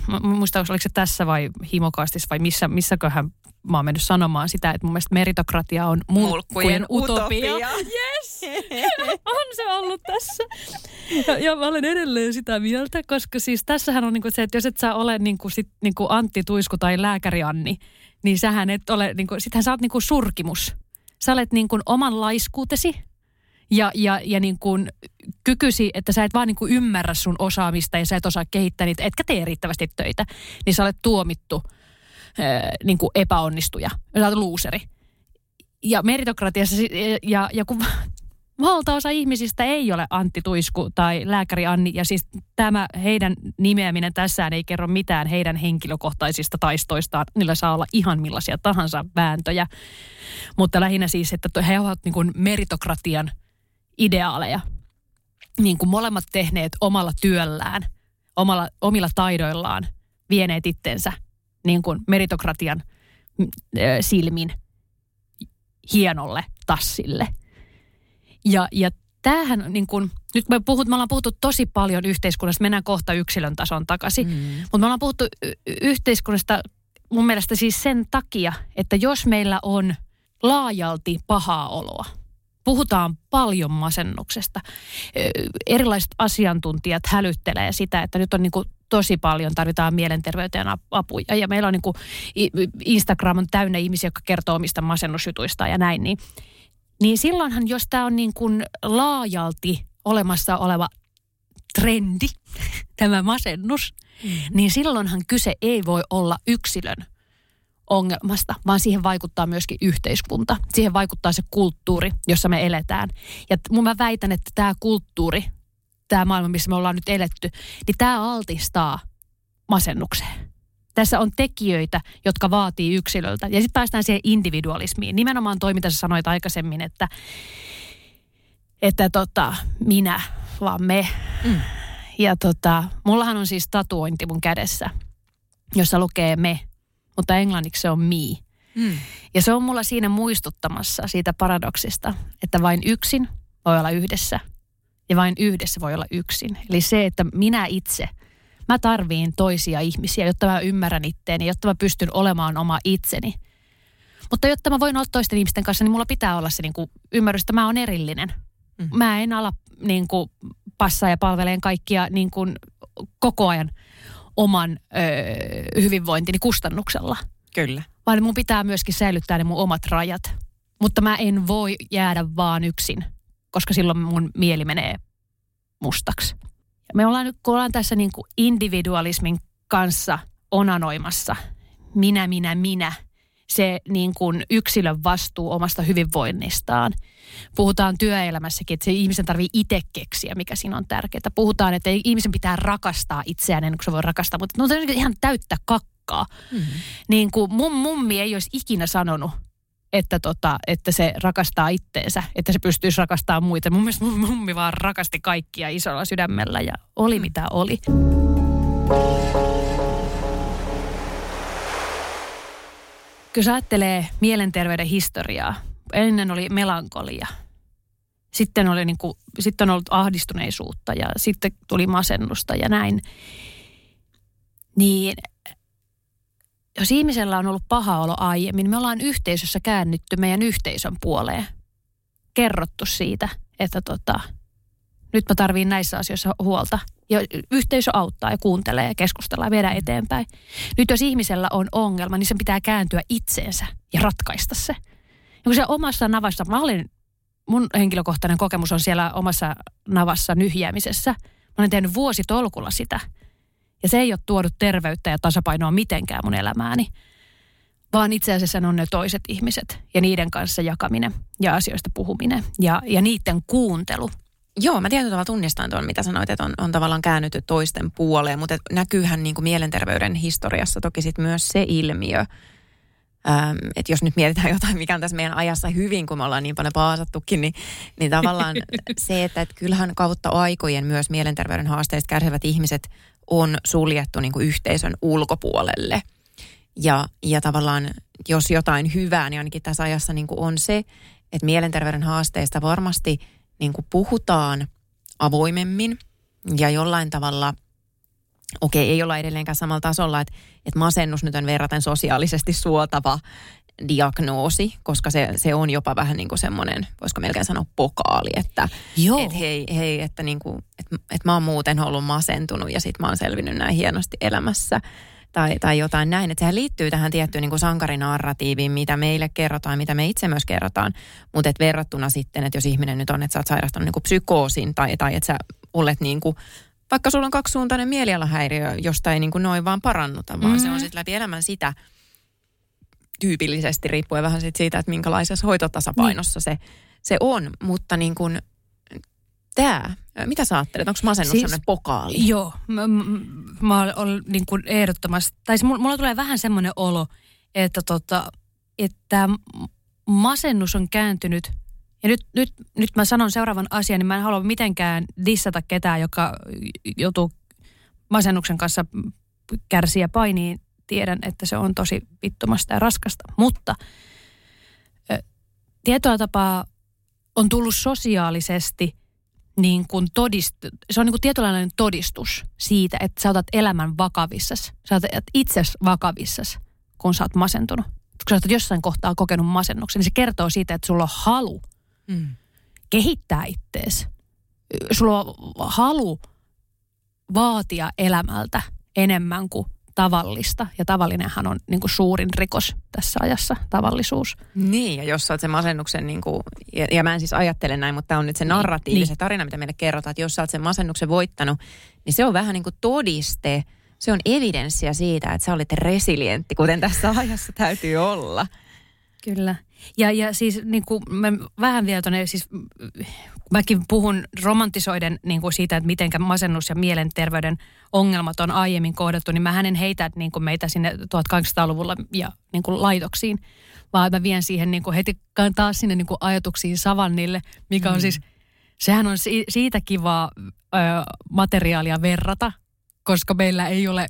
mä muistan, oliko se tässä vai himokaastis vai missä, missäköhän mä oon mennyt sanomaan sitä, että mun mielestä meritokratia on mulkkujen, mulkkujen utopia. utopia. Yes! on se ollut tässä. Ja, ja mä olen edelleen sitä mieltä, koska siis tässähän on niinku se, että jos et sä ole niinku sit, niinku Antti Tuisku tai lääkäri Anni, niin sähän et ole, niinku, sittenhän sä oot niinku surkimus. Sä olet niinku oman laiskuutesi ja, ja, ja niin kuin kykysi, että sä et vaan niin kuin ymmärrä sun osaamista ja sä et osaa kehittää niitä, etkä tee riittävästi töitä, niin sä olet tuomittu ää, niin kuin epäonnistuja. Sä olet luuseri. Ja meritokratiassa, ja, ja kun valtaosa ihmisistä ei ole Antti Tuisku tai lääkäri Anni, ja siis tämä heidän nimeäminen tässä ei kerro mitään heidän henkilökohtaisista taistoistaan. Niillä saa olla ihan millaisia tahansa vääntöjä. Mutta lähinnä siis, että he ovat niin kuin meritokratian ideaaleja. Niin kuin molemmat tehneet omalla työllään, omalla, omilla taidoillaan, vieneet itsensä niin kuin meritokratian silmin hienolle tassille. Ja, ja tämähän niin kuin, nyt me, puhut, me ollaan puhuttu tosi paljon yhteiskunnasta, mennään kohta yksilön tason takaisin, mm. mutta me ollaan puhuttu y- yhteiskunnasta mun mielestä siis sen takia, että jos meillä on laajalti pahaa oloa – Puhutaan paljon masennuksesta. Erilaiset asiantuntijat hälyttelee sitä, että nyt on niin kuin tosi paljon, tarvitaan mielenterveyteen apuja. Ja meillä on niin kuin, Instagram on täynnä ihmisiä, jotka kertoo omista masennusjutuista ja näin. Niin, niin silloinhan, jos tämä on niin kuin laajalti olemassa oleva trendi, tämä masennus, mm. niin silloinhan kyse ei voi olla yksilön ongelmasta, vaan siihen vaikuttaa myöskin yhteiskunta. Siihen vaikuttaa se kulttuuri, jossa me eletään. Ja mun mä väitän, että tämä kulttuuri, tämä maailma, missä me ollaan nyt eletty, niin tämä altistaa masennukseen. Tässä on tekijöitä, jotka vaatii yksilöltä. Ja sitten päästään siihen individualismiin. Nimenomaan toi, mitä sä sanoit aikaisemmin, että, että tota, minä, vaan me. Mm. Ja tota, mullahan on siis tatuointi mun kädessä, jossa lukee me mutta englanniksi se on me. Mm. Ja se on mulla siinä muistuttamassa siitä paradoksista, että vain yksin voi olla yhdessä ja vain yhdessä voi olla yksin. Eli se, että minä itse, mä tarviin toisia ihmisiä, jotta mä ymmärrän itteeni, jotta mä pystyn olemaan oma itseni. Mutta jotta mä voin olla toisten ihmisten kanssa, niin mulla pitää olla se niin kuin ymmärrys, että mä oon erillinen. Mm. Mä en ala niin kuin, passaa ja palveleen kaikkia niin kuin, koko ajan oman ö, hyvinvointini kustannuksella. Kyllä. Vaan mun pitää myöskin säilyttää ne mun omat rajat. Mutta mä en voi jäädä vaan yksin, koska silloin mun mieli menee mustaksi. Me ollaan nyt, kun ollaan tässä niin kuin individualismin kanssa onanoimassa, minä, minä, minä – se niin kuin yksilön vastuu omasta hyvinvoinnistaan. Puhutaan työelämässäkin, että se ihmisen tarvii itse keksiä, mikä siinä on tärkeää. Puhutaan, että ihmisen pitää rakastaa itseään ennen kuin se voi rakastaa, mutta no, se on ihan täyttä kakkaa. Mm-hmm. Niin kuin mun mummi ei olisi ikinä sanonut, että, tota, että se rakastaa itteensä, että se pystyisi rakastamaan muita. Mun mielestä mun mummi vaan rakasti kaikkia isolla sydämellä ja oli mm. mitä oli. Kyllä ajattelee mielenterveyden historiaa. Ennen oli melankolia. Sitten, oli niin kuin, sitten on ollut ahdistuneisuutta ja sitten tuli masennusta ja näin. Niin jos ihmisellä on ollut paha olo aiemmin, me ollaan yhteisössä käännytty meidän yhteisön puoleen. Kerrottu siitä, että tota, nyt mä tarviin näissä asioissa huolta. Ja yhteisö auttaa ja kuuntelee ja keskustellaan ja viedään eteenpäin. Nyt jos ihmisellä on ongelma, niin sen pitää kääntyä itseensä ja ratkaista se. Ja kun se omassa navassa, mä olen mun henkilökohtainen kokemus on siellä omassa navassa nyhjäämisessä. Mä olen tehnyt vuositolkulla sitä. Ja se ei ole tuonut terveyttä ja tasapainoa mitenkään mun elämääni. Vaan itse asiassa ne on ne toiset ihmiset ja niiden kanssa jakaminen ja asioista puhuminen ja, ja niiden kuuntelu. Joo, mä tietyllä tavalla tunnistan tuon, mitä sanoit, että on, on tavallaan käännytty toisten puoleen, mutta näkyyhän niin kuin mielenterveyden historiassa toki sit myös se ilmiö, Ähm, että jos nyt mietitään jotain, mikä on tässä meidän ajassa hyvin, kun me ollaan niin paljon paasattukin, niin, niin tavallaan se, että, että kyllähän kautta aikojen myös mielenterveyden haasteista kärsivät ihmiset on suljettu niin kuin yhteisön ulkopuolelle. Ja, ja tavallaan jos jotain hyvää, niin ainakin tässä ajassa niin kuin on se, että mielenterveyden haasteista varmasti niin kuin puhutaan avoimemmin ja jollain tavalla – okei, ei olla edelleenkään samalla tasolla, että, että masennus nyt on verraten sosiaalisesti suotava diagnoosi, koska se, se on jopa vähän niin kuin semmoinen, voisiko melkein sanoa pokaali, että Joo. et hei, hei, että, niin kuin, että, että mä oon muuten ollut masentunut ja sit mä oon selvinnyt näin hienosti elämässä tai, tai jotain näin. Että sehän liittyy tähän tiettyyn niin kuin sankarinarratiiviin, mitä meille kerrotaan, mitä me itse myös kerrotaan, mutta että verrattuna sitten, että jos ihminen nyt on, että sä oot sairastanut niin kuin psykoosin tai, tai että sä olet niin kuin vaikka sulla on kaksisuuntainen mielialahäiriö, josta ei niin kuin noin vaan parannuta, vaan mm. se on sitten läpi elämän sitä tyypillisesti, riippuen vähän sit siitä, että minkälaisessa hoitotasapainossa niin. se, se on. Mutta niin kuin, tämä, mitä sä ajattelet? Onko masennus siis, sellainen pokaali? Joo, mä, mä olen niin kuin ehdottomasti, tai mulla, mulla tulee vähän semmoinen olo, että, tota, että masennus on kääntynyt ja nyt, nyt, nyt mä sanon seuraavan asian, niin mä en halua mitenkään dissata ketään, joka joutuu masennuksen kanssa kärsiä painiin. Tiedän, että se on tosi vittumasta ja raskasta. Mutta tietoa tapaa on tullut sosiaalisesti niin kuin todist, se on niin kuin tietynlainen todistus siitä, että sä otat elämän vakavissas. Sä otat itses vakavissas, kun sä oot masentunut. Kun sä oot jossain kohtaa kokenut masennuksen, niin se kertoo siitä, että sulla on halu mm. kehittää ittees. Sulla on halu vaatia elämältä enemmän kuin tavallista. Ja tavallinenhan on niin kuin suurin rikos tässä ajassa, tavallisuus. Niin, ja jos sä oot sen masennuksen, niin kuin, ja, ja mä en siis ajattele näin, mutta tämä on nyt se niin, narratiivi, niin, se tarina, mitä meille kerrotaan, että jos sä oot sen masennuksen voittanut, niin se on vähän niin kuin todiste, se on evidenssiä siitä, että sä olet resilientti, kuten tässä ajassa täytyy olla. Kyllä. Ja, ja siis niin kuin mä vähän vielä tuonne, siis mäkin puhun romantisoiden niin kuin siitä, että miten masennus ja mielenterveyden ongelmat on aiemmin kohdattu, niin mä hänen heitä niin kuin meitä sinne 1800-luvulla ja niin kuin laitoksiin, vaan mä vien siihen niin kuin heti taas sinne niin kuin ajatuksiin savannille, mikä on mm. siis, sehän on si- siitä kivaa ö, materiaalia verrata, koska meillä ei ole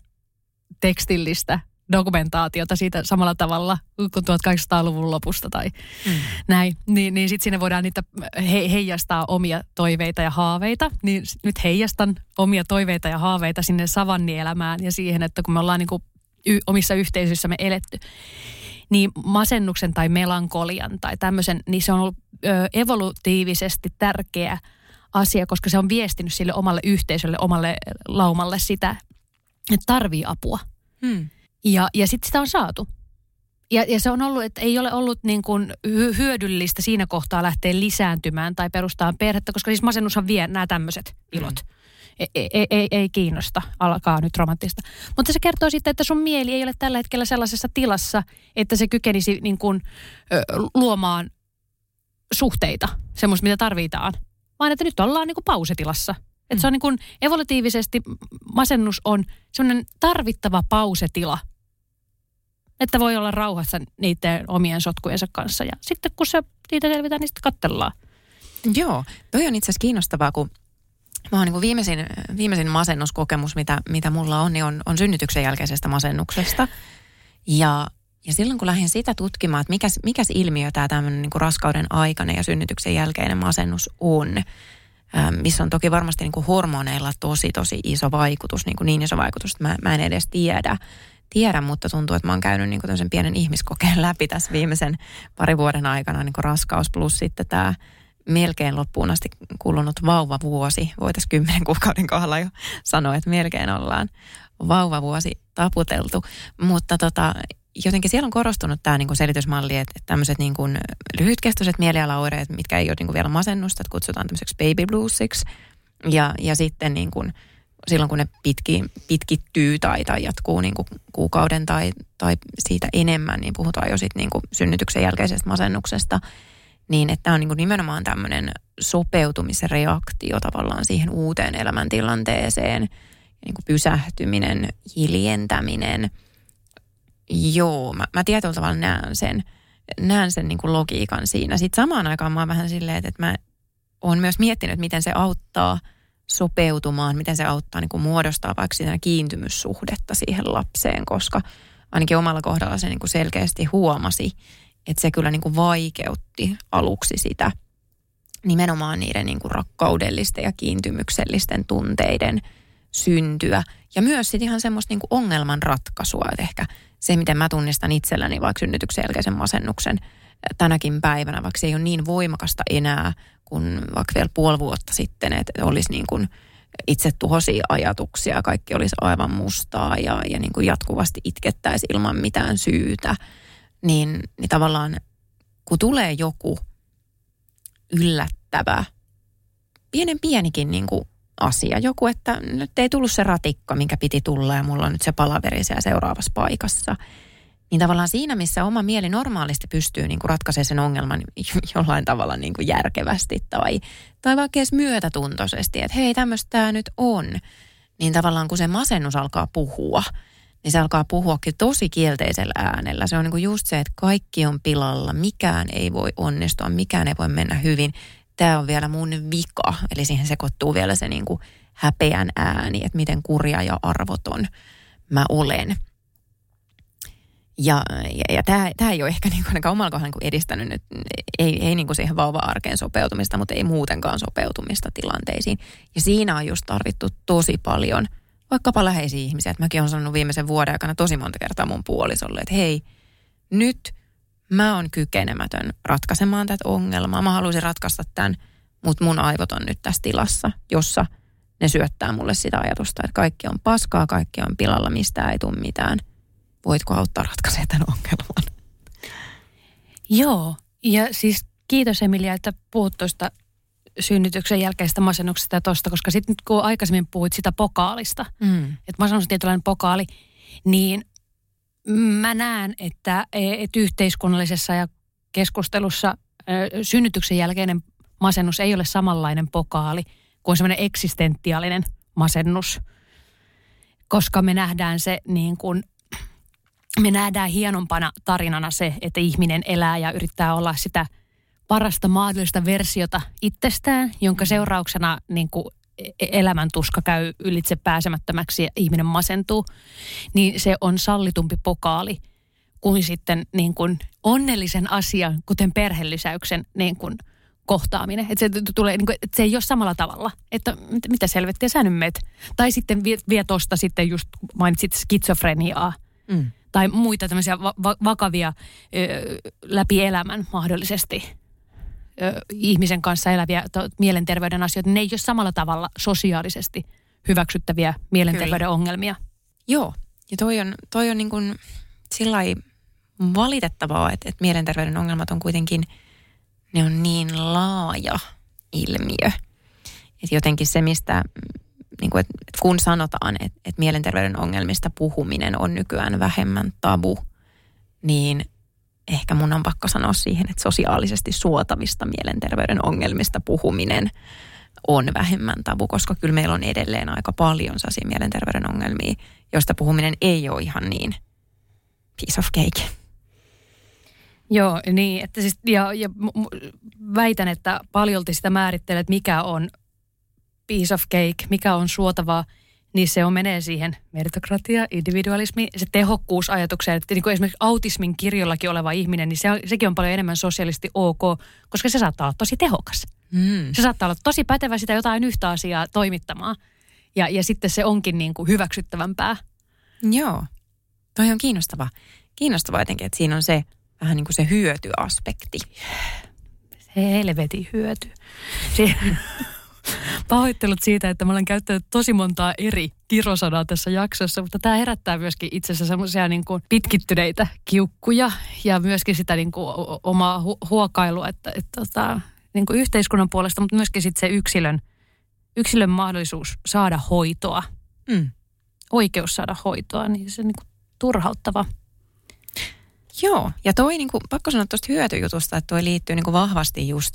tekstillistä dokumentaatiota siitä samalla tavalla kuin 1800-luvun lopusta tai mm. näin, niin, niin sitten sinne voidaan niitä he, heijastaa omia toiveita ja haaveita. Niin nyt heijastan omia toiveita ja haaveita sinne savannielämään ja siihen, että kun me ollaan niin kuin y, omissa yhteisöissämme eletty, niin masennuksen tai melankolian tai tämmöisen, niin se on ollut ö, evolutiivisesti tärkeä asia, koska se on viestinyt sille omalle yhteisölle, omalle laumalle sitä, että tarvii apua. Hmm. Ja, ja sitten sitä on saatu. Ja, ja se on ollut, että ei ole ollut niin kuin hyödyllistä siinä kohtaa lähteä lisääntymään tai perustaa perhettä, koska siis masennushan vie nämä tämmöiset ilot. Mm. Ei, ei, ei, ei kiinnosta, alkaa nyt romanttista. Mutta se kertoo sitten, että sun mieli ei ole tällä hetkellä sellaisessa tilassa, että se kykenisi niin kuin, ö, luomaan suhteita, semmoista mitä tarvitaan. Vaan että nyt ollaan niin kuin pausetilassa. Että se on niin kuin evolutiivisesti, masennus on semmoinen tarvittava pausetila – että voi olla rauhassa niiden omien sotkujensa kanssa. Ja sitten kun se niitä selvitään, niin sitten katsellaan. Joo, toi on itse asiassa kiinnostavaa, kun mä oon niin viimeisin, viimeisin masennuskokemus, mitä, mitä mulla on, niin on, on synnytyksen jälkeisestä masennuksesta. Ja, ja silloin kun lähdin sitä tutkimaan, että mikäs, mikäs ilmiö tämä tämmöinen niin raskauden aikainen ja synnytyksen jälkeinen masennus on, missä on toki varmasti niin kuin hormoneilla tosi, tosi iso vaikutus, niin, kuin niin iso vaikutus, että mä, mä en edes tiedä tiedä, mutta tuntuu, että mä oon käynyt niin kuin pienen ihmiskokeen läpi tässä viimeisen parin vuoden aikana, niin kuin raskaus plus sitten tämä melkein loppuun asti kulunut vauvavuosi. Voitaisiin kymmenen kuukauden kohdalla jo sanoa, että melkein ollaan vauvavuosi taputeltu. Mutta tota, jotenkin siellä on korostunut tämä niin selitysmalli, että, että tämmöiset niin kuin lyhytkestoiset mielialaoireet, mitkä ei ole niin kuin vielä masennusta, että kutsutaan tämmöiseksi baby bluesiksi. Ja, ja sitten niin silloin kun ne pitki, pitkittyy tai, tai jatkuu niin kuin kuukauden tai, tai siitä enemmän, niin puhutaan jo sitten niin kuin synnytyksen jälkeisestä masennuksesta. Niin että tämä on niin kuin nimenomaan tämmöinen sopeutumisreaktio tavallaan siihen uuteen elämäntilanteeseen, niin kuin pysähtyminen, hiljentäminen – Joo, mä, mä tietyllä tavalla näen sen, näen sen niin kuin logiikan siinä. Sitten samaan aikaan mä oon vähän silleen, että mä oon myös miettinyt, miten se auttaa sopeutumaan, miten se auttaa niin kuin muodostaa vaikka sitä kiintymyssuhdetta siihen lapseen, koska ainakin omalla kohdalla se niin kuin selkeästi huomasi, että se kyllä niin kuin vaikeutti aluksi sitä nimenomaan niiden niin kuin rakkaudellisten ja kiintymyksellisten tunteiden syntyä. Ja myös sitten ihan semmoista niin kuin ongelman ratkaisua, että ehkä se, miten mä tunnistan itselläni vaikka synnytyksen jälkeisen masennuksen tänäkin päivänä, vaikka se ei ole niin voimakasta enää kuin vaikka vielä puoli vuotta sitten, että olisi niin kuin itse tuhosia ajatuksia, kaikki olisi aivan mustaa ja, ja niin kuin jatkuvasti itkettäisi ilman mitään syytä, niin, niin tavallaan kun tulee joku yllättävä, pienen pienikin niin kuin asia. Joku, että nyt ei tullut se ratikka, minkä piti tulla ja mulla on nyt se palaveri siellä seuraavassa paikassa. Niin tavallaan siinä, missä oma mieli normaalisti pystyy niin kuin ratkaisemaan sen ongelman jollain tavalla niin kuin järkevästi tai, tai vaikka edes myötätuntoisesti, että hei tämmöistä tämä nyt on. Niin tavallaan kun se masennus alkaa puhua, niin se alkaa puhuakin tosi kielteisellä äänellä. Se on niin kuin just se, että kaikki on pilalla, mikään ei voi onnistua, mikään ei voi mennä hyvin tämä on vielä mun vika. Eli siihen sekoittuu vielä se niin kuin häpeän ääni, että miten kurja ja arvoton mä olen. Ja, ja, ja tämä, tämä ei ole ehkä niin kuin ainakaan omalla kohdalla niin edistänyt nyt, ei, ei niin kuin siihen vauva-arkeen sopeutumista, mutta ei muutenkaan sopeutumista tilanteisiin. Ja siinä on just tarvittu tosi paljon vaikkapa läheisiä ihmisiä. Että mäkin olen sanonut viimeisen vuoden aikana tosi monta kertaa mun puolisolle, että hei, nyt – mä oon kykenemätön ratkaisemaan tätä ongelmaa. Mä haluaisin ratkaista tämän, mutta mun aivot on nyt tässä tilassa, jossa ne syöttää mulle sitä ajatusta, että kaikki on paskaa, kaikki on pilalla, mistä ei tule mitään. Voitko auttaa ratkaisemaan tämän ongelman? Joo, ja siis kiitos Emilia, että puhut tuosta synnytyksen jälkeistä masennuksesta ja tosta, koska sitten kun aikaisemmin puhuit sitä pokaalista, mm. että masennus on tietynlainen pokaali, niin mä näen, että, että yhteiskunnallisessa ja keskustelussa synnytyksen jälkeinen masennus ei ole samanlainen pokaali kuin semmoinen eksistentiaalinen masennus, koska me nähdään se niin kuin, me nähdään hienompana tarinana se, että ihminen elää ja yrittää olla sitä parasta mahdollista versiota itsestään, jonka seurauksena niin kuin E-, elämäntuska käy ylitse pääsemättömäksi ja ihminen masentuu, niin se on sallitumpi pokaali kuin sitten niin kuin onnellisen asian, kuten perhelisäyksen niin kuin kohtaaminen. Että se, tulee, niin kuin, että se ei ole samalla tavalla, että mitä selvettiä sä nyt meet. Tai sitten vie, vie tosta sitten just mainitsit skitsofreniaa. Mm. Tai muita tämmöisiä va- va- vakavia ö, läpi elämän mahdollisesti ihmisen kanssa eläviä to, mielenterveyden asioita, ne ei ole samalla tavalla sosiaalisesti hyväksyttäviä mielenterveyden Kyllä. ongelmia. Joo, ja toi on, toi on niin kuin sillä valitettavaa, että, että mielenterveyden ongelmat on kuitenkin, ne on niin laaja ilmiö. Että jotenkin se, mistä, niin kuin, että kun sanotaan, että, että mielenterveyden ongelmista puhuminen on nykyään vähemmän tabu, niin ehkä mun on pakko sanoa siihen, että sosiaalisesti suotavista mielenterveyden ongelmista puhuminen on vähemmän tabu, koska kyllä meillä on edelleen aika paljon sellaisia mielenterveyden ongelmia, joista puhuminen ei ole ihan niin piece of cake. Joo, niin, että siis, ja, ja väitän, että paljolti sitä määrittelee, että mikä on piece of cake, mikä on suotavaa – niin se on menee siihen meritokratia, individualismi, se tehokkuusajatukseen. Että niin kuin esimerkiksi autismin kirjollakin oleva ihminen, niin se on, sekin on paljon enemmän sosiaalisesti ok, koska se saattaa olla tosi tehokas. Mm. Se saattaa olla tosi pätevä sitä jotain yhtä asiaa toimittamaan. Ja, ja sitten se onkin niin kuin hyväksyttävämpää. Joo, toi on kiinnostava. Kiinnostava jotenkin, että siinä on se vähän niin kuin se hyötyaspekti. Se helvetin hyöty. Se, pahoittelut siitä, että mä olen käyttänyt tosi montaa eri kirosanaa tässä jaksossa, mutta tämä herättää myöskin itse asiassa semmoisia niin kuin pitkittyneitä kiukkuja ja myöskin sitä niin kuin omaa hu- huokailua, että, että, että tota, niin kuin yhteiskunnan puolesta, mutta myöskin sitten se yksilön, yksilön mahdollisuus saada hoitoa, mm. oikeus saada hoitoa, niin se on niin kuin turhauttava. Joo, ja toi niin kuin, pakko sanoa tuosta hyötyjutusta, että toi liittyy niin kuin vahvasti just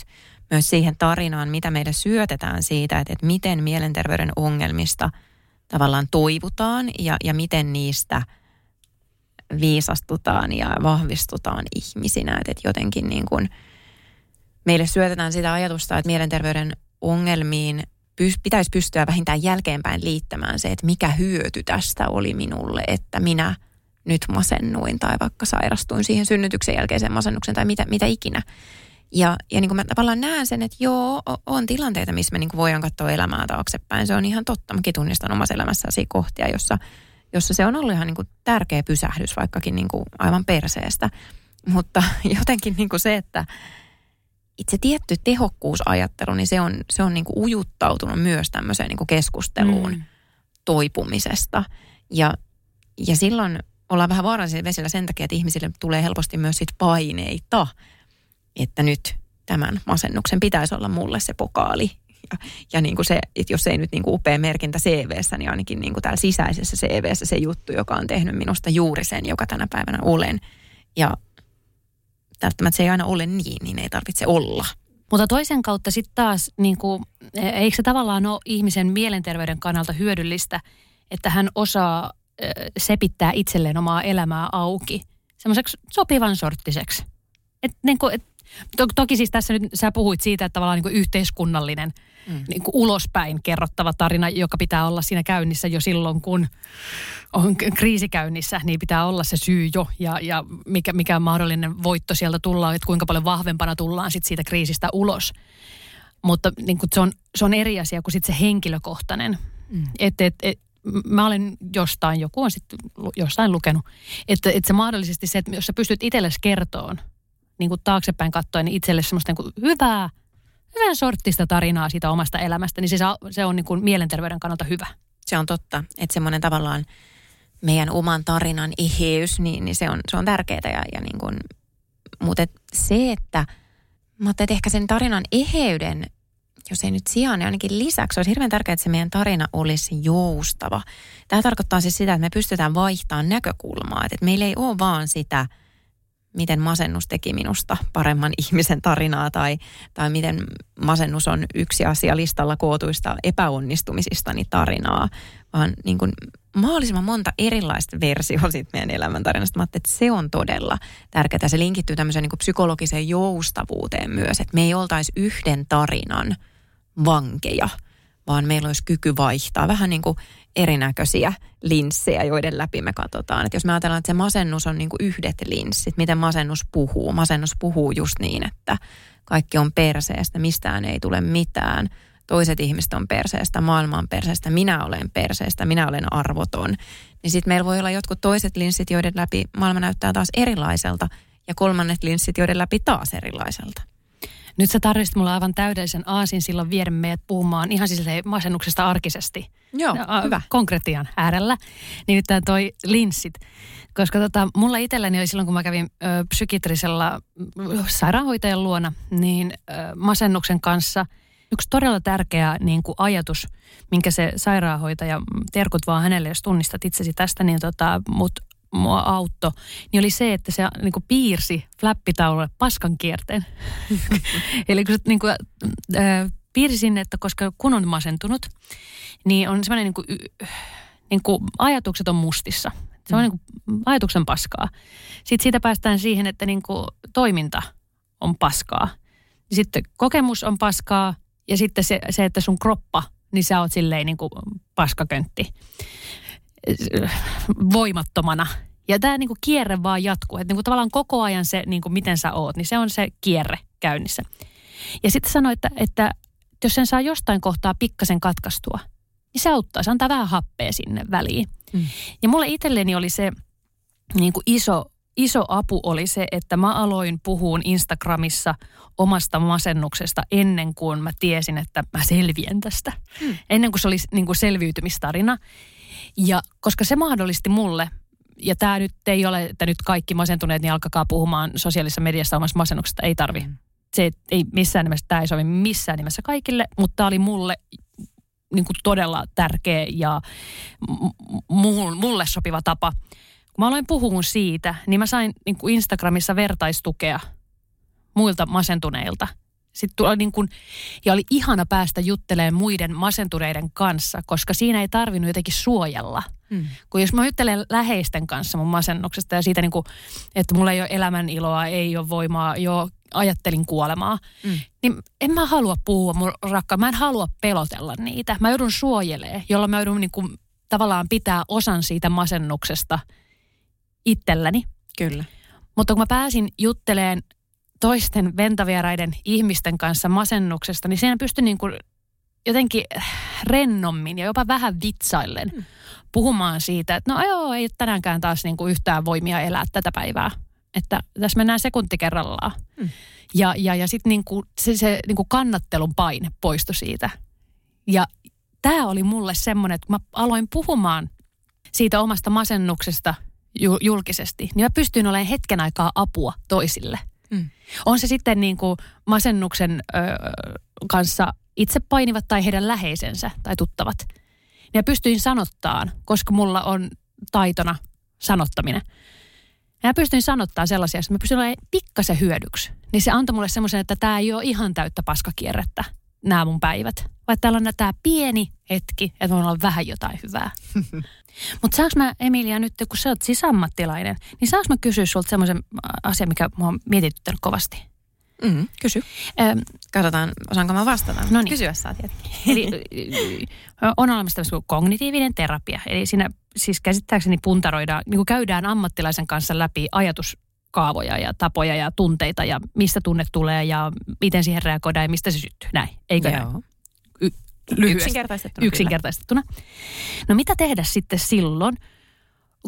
myös siihen tarinaan, mitä meidän syötetään siitä, että, että miten mielenterveyden ongelmista tavallaan toivutaan ja, ja miten niistä viisastutaan ja vahvistutaan ihmisinä. Että, että jotenkin niin kuin meille syötetään sitä ajatusta, että mielenterveyden ongelmiin pitäisi pystyä vähintään jälkeenpäin liittämään se, että mikä hyöty tästä oli minulle, että minä nyt masennuin tai vaikka sairastuin siihen synnytyksen jälkeiseen masennuksen tai mitä, mitä ikinä. Ja, ja niin kuin mä tavallaan näen sen, että joo, on tilanteita, missä me niin kuin voidaan katsoa elämää taaksepäin. Se on ihan totta. Mäkin tunnistan omassa elämässäsi kohtia, jossa, jossa se on ollut ihan niin kuin tärkeä pysähdys, vaikkakin niin kuin aivan perseestä. Mutta jotenkin niin kuin se, että itse tietty tehokkuusajattelu, niin se on, se on niin kuin ujuttautunut myös tämmöiseen niin kuin keskusteluun mm. toipumisesta. Ja, ja silloin ollaan vähän vaarallisilla vesillä sen takia, että ihmisille tulee helposti myös sit paineita, että nyt tämän masennuksen pitäisi olla mulle se pokaali. Ja, ja niin kuin se, että jos ei nyt niin kuin upea merkintä CVssä, niin ainakin niin kuin täällä sisäisessä CVssä se juttu, joka on tehnyt minusta juuri sen, joka tänä päivänä olen. Ja välttämättä se ei aina ole niin, niin ei tarvitse olla. Mutta toisen kautta sitten taas, niin kuin, e, eikö se tavallaan ole ihmisen mielenterveyden kannalta hyödyllistä, että hän osaa sepittää itselleen omaa elämää auki semmoiseksi sopivan sorttiseksi. Et, niin kuin, et, to, toki siis tässä nyt sä puhuit siitä, että tavallaan niin kuin yhteiskunnallinen mm. niin kuin ulospäin kerrottava tarina, joka pitää olla siinä käynnissä jo silloin, kun on kriisi käynnissä, niin pitää olla se syy jo ja, ja mikä, mikä mahdollinen voitto sieltä tullaan, että kuinka paljon vahvempana tullaan sit siitä kriisistä ulos. Mutta niin kuin se, on, se on eri asia kuin sit se henkilökohtainen. Mm. Että et, et, mä olen jostain, joku on sitten jostain lukenut, että, että se mahdollisesti se, että jos sä pystyt itsellesi kertoon, niin kuin taaksepäin katsoen, niin itselle semmoista niin kuin hyvää, hyvän sorttista tarinaa siitä omasta elämästä, niin se, se on niin kuin mielenterveyden kannalta hyvä. Se on totta, että semmoinen tavallaan meidän oman tarinan eheys, niin, niin se, on, se on tärkeää. Ja, ja niin kuin, mutta et se, että, mutta et ehkä sen tarinan eheyden jos ei nyt sijaan, niin ainakin lisäksi olisi hirveän tärkeää, että se meidän tarina olisi joustava. Tämä tarkoittaa siis sitä, että me pystytään vaihtamaan näkökulmaa. Että meillä ei ole vaan sitä, miten masennus teki minusta paremman ihmisen tarinaa tai, tai miten masennus on yksi asia listalla kootuista epäonnistumisistani tarinaa, vaan niin kuin mahdollisimman monta erilaista versiota siitä meidän elämäntarinasta. Mä että se on todella tärkeää. Se linkittyy tämmöiseen niin kuin psykologiseen joustavuuteen myös, että me ei oltaisi yhden tarinan – vankeja, vaan meillä olisi kyky vaihtaa vähän niin kuin erinäköisiä linssejä, joiden läpi me katsotaan. Että jos me ajatellaan, että se masennus on niin kuin yhdet linssit, miten masennus puhuu. Masennus puhuu just niin, että kaikki on perseestä, mistään ei tule mitään. Toiset ihmiset on perseestä, maailma on perseestä, minä olen perseestä, minä olen arvoton. Niin sitten meillä voi olla jotkut toiset linssit, joiden läpi maailma näyttää taas erilaiselta, ja kolmannet linssit, joiden läpi taas erilaiselta. Nyt sä tarvitsit mulle aivan täydellisen aasin silloin viedä meidät puhumaan ihan siis masennuksesta arkisesti. Joo, no, hyvä. Konkretian äärellä. Nimittäin toi linssit. Koska tota, mulla itselläni oli silloin, kun mä kävin ö, psykiatrisella sairaanhoitajan luona, niin ö, masennuksen kanssa yksi todella tärkeä niin kuin ajatus, minkä se sairaanhoitaja, terkut vaan hänelle, jos tunnistat itsesi tästä, niin tota, mut mua auttoi, niin oli se, että se niin kuin piirsi flappitaululle paskan kierteen. Eli kun se niin kuin, äh, piirsi sinne, että koska kun on masentunut, niin on semmoinen niin kuin, niin kuin ajatukset on mustissa. Se on mm. niin kuin ajatuksen paskaa. Sitten siitä päästään siihen, että niin kuin toiminta on paskaa. Sitten kokemus on paskaa ja sitten se, se että sun kroppa, niin sä oot silleen niin kuin paskaköntti voimattomana. Ja tämä niinku kierre vaan jatkuu. Että niinku tavallaan koko ajan se, niinku miten sä oot, niin se on se kierre käynnissä. Ja sitten sanoi, että, että jos sen saa jostain kohtaa pikkasen katkaistua, niin se auttaa. Se antaa vähän happea sinne väliin. Mm. Ja mulle itselleni oli se niin kuin iso iso apu oli se, että mä aloin puhua Instagramissa omasta masennuksesta ennen kuin mä tiesin, että mä selviän tästä. Hmm. Ennen kuin se oli niin kuin selviytymistarina. Ja koska se mahdollisti mulle, ja tämä nyt ei ole, että nyt kaikki masentuneet, niin alkakaa puhumaan sosiaalisessa mediassa omasta masennuksesta. Ei tarvi. Hmm. Se ei missään nimessä, tämä ei sovi missään nimessä kaikille, mutta tämä oli mulle niin kuin todella tärkeä ja mulle sopiva tapa. Kun mä aloin puhua siitä, niin mä sain niin kuin Instagramissa vertaistukea muilta masentuneilta. Sitten tuli niin kuin, ja oli ihana päästä juttelemaan muiden masentuneiden kanssa, koska siinä ei tarvinnut jotenkin suojella. Hmm. Kun jos mä juttelen läheisten kanssa mun masennuksesta ja siitä, niin kuin, että mulla ei ole elämän iloa, ei ole voimaa, jo ajattelin kuolemaa, mm. niin en mä halua puhua mun rakkaan. Mä en halua pelotella niitä. Mä joudun suojelemaan, jolloin mä joudun niin kuin, tavallaan pitää osan siitä masennuksesta itselläni. Kyllä. Mutta kun mä pääsin jutteleen toisten ventavieraiden ihmisten kanssa masennuksesta, niin siinä pystyi niin kuin jotenkin rennommin ja jopa vähän vitsaillen mm. puhumaan siitä, että no joo, ei tänäänkään taas niin kuin yhtään voimia elää tätä päivää että tässä mennään sekunti kerrallaan. Hmm. Ja, ja, ja sitten niinku, se, se niinku kannattelun paine poistui siitä. Ja tämä oli mulle semmoinen, että kun mä aloin puhumaan siitä omasta masennuksesta ju, julkisesti, niin mä pystyin olemaan hetken aikaa apua toisille. Hmm. On se sitten niin kuin masennuksen ö, kanssa itse painivat tai heidän läheisensä tai tuttavat. Ja pystyin sanottaan, koska mulla on taitona sanottaminen. Ja pystyin sanottaa sellaisia, että mä pystyn olemaan pikkasen hyödyksi. Niin se antoi mulle semmoisen, että tämä ei ole ihan täyttä paskakierrettä, nämä mun päivät. Vai täällä on tämä pieni hetki, että voin olla vähän jotain hyvää. Mutta saanko mä, Emilia, nyt kun sä oot sisäammattilainen, niin saanko mä kysyä sulta semmoisen asian, mikä mua on mietityttänyt kovasti? Mm, kysy. Ähm, Katsotaan, osaanko mä vastata. No niin. Kysyä saa tietenkin. Eli on olemassa tämmöinen kognitiivinen terapia. Eli siinä siis käsittääkseni puntaroidaan, niin kuin käydään ammattilaisen kanssa läpi ajatuskaavoja ja tapoja ja tunteita ja mistä tunne tulee ja miten siihen reagoidaan ja mistä se syttyy. Näin, eikö Joo. näin? Lyhyesti. Yksinkertaistettuna. Yksinkertaistettuna. No mitä tehdä sitten silloin,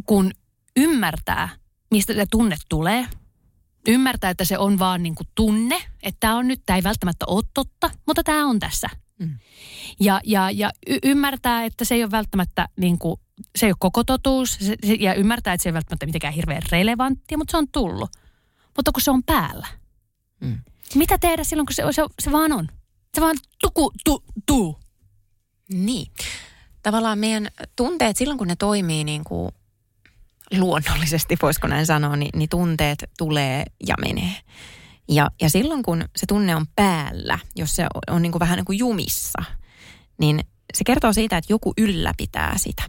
kun ymmärtää, mistä se tunne tulee – ymmärtää, että se on vaan niin kuin tunne, että tämä on nyt, tämä ei välttämättä ole totta, mutta tämä on tässä. Mm. Ja, ja, ja y- ymmärtää, että se ei ole välttämättä niin kuin, se ei ole koko totuus se, se, ja ymmärtää, että se ei ole välttämättä mitenkään hirveän relevanttia, mutta se on tullut. Mutta kun se on päällä. Mm. Mitä tehdä silloin, kun se, se, se vaan on? Se vaan tuku, tu, tu. Niin. Tavallaan meidän tunteet silloin, kun ne toimii niin kuin luonnollisesti, voisiko näin sanoa, niin, niin tunteet tulee ja menee. Ja, ja silloin kun se tunne on päällä, jos se on, on niin kuin vähän niin kuin jumissa, niin se kertoo siitä, että joku ylläpitää sitä.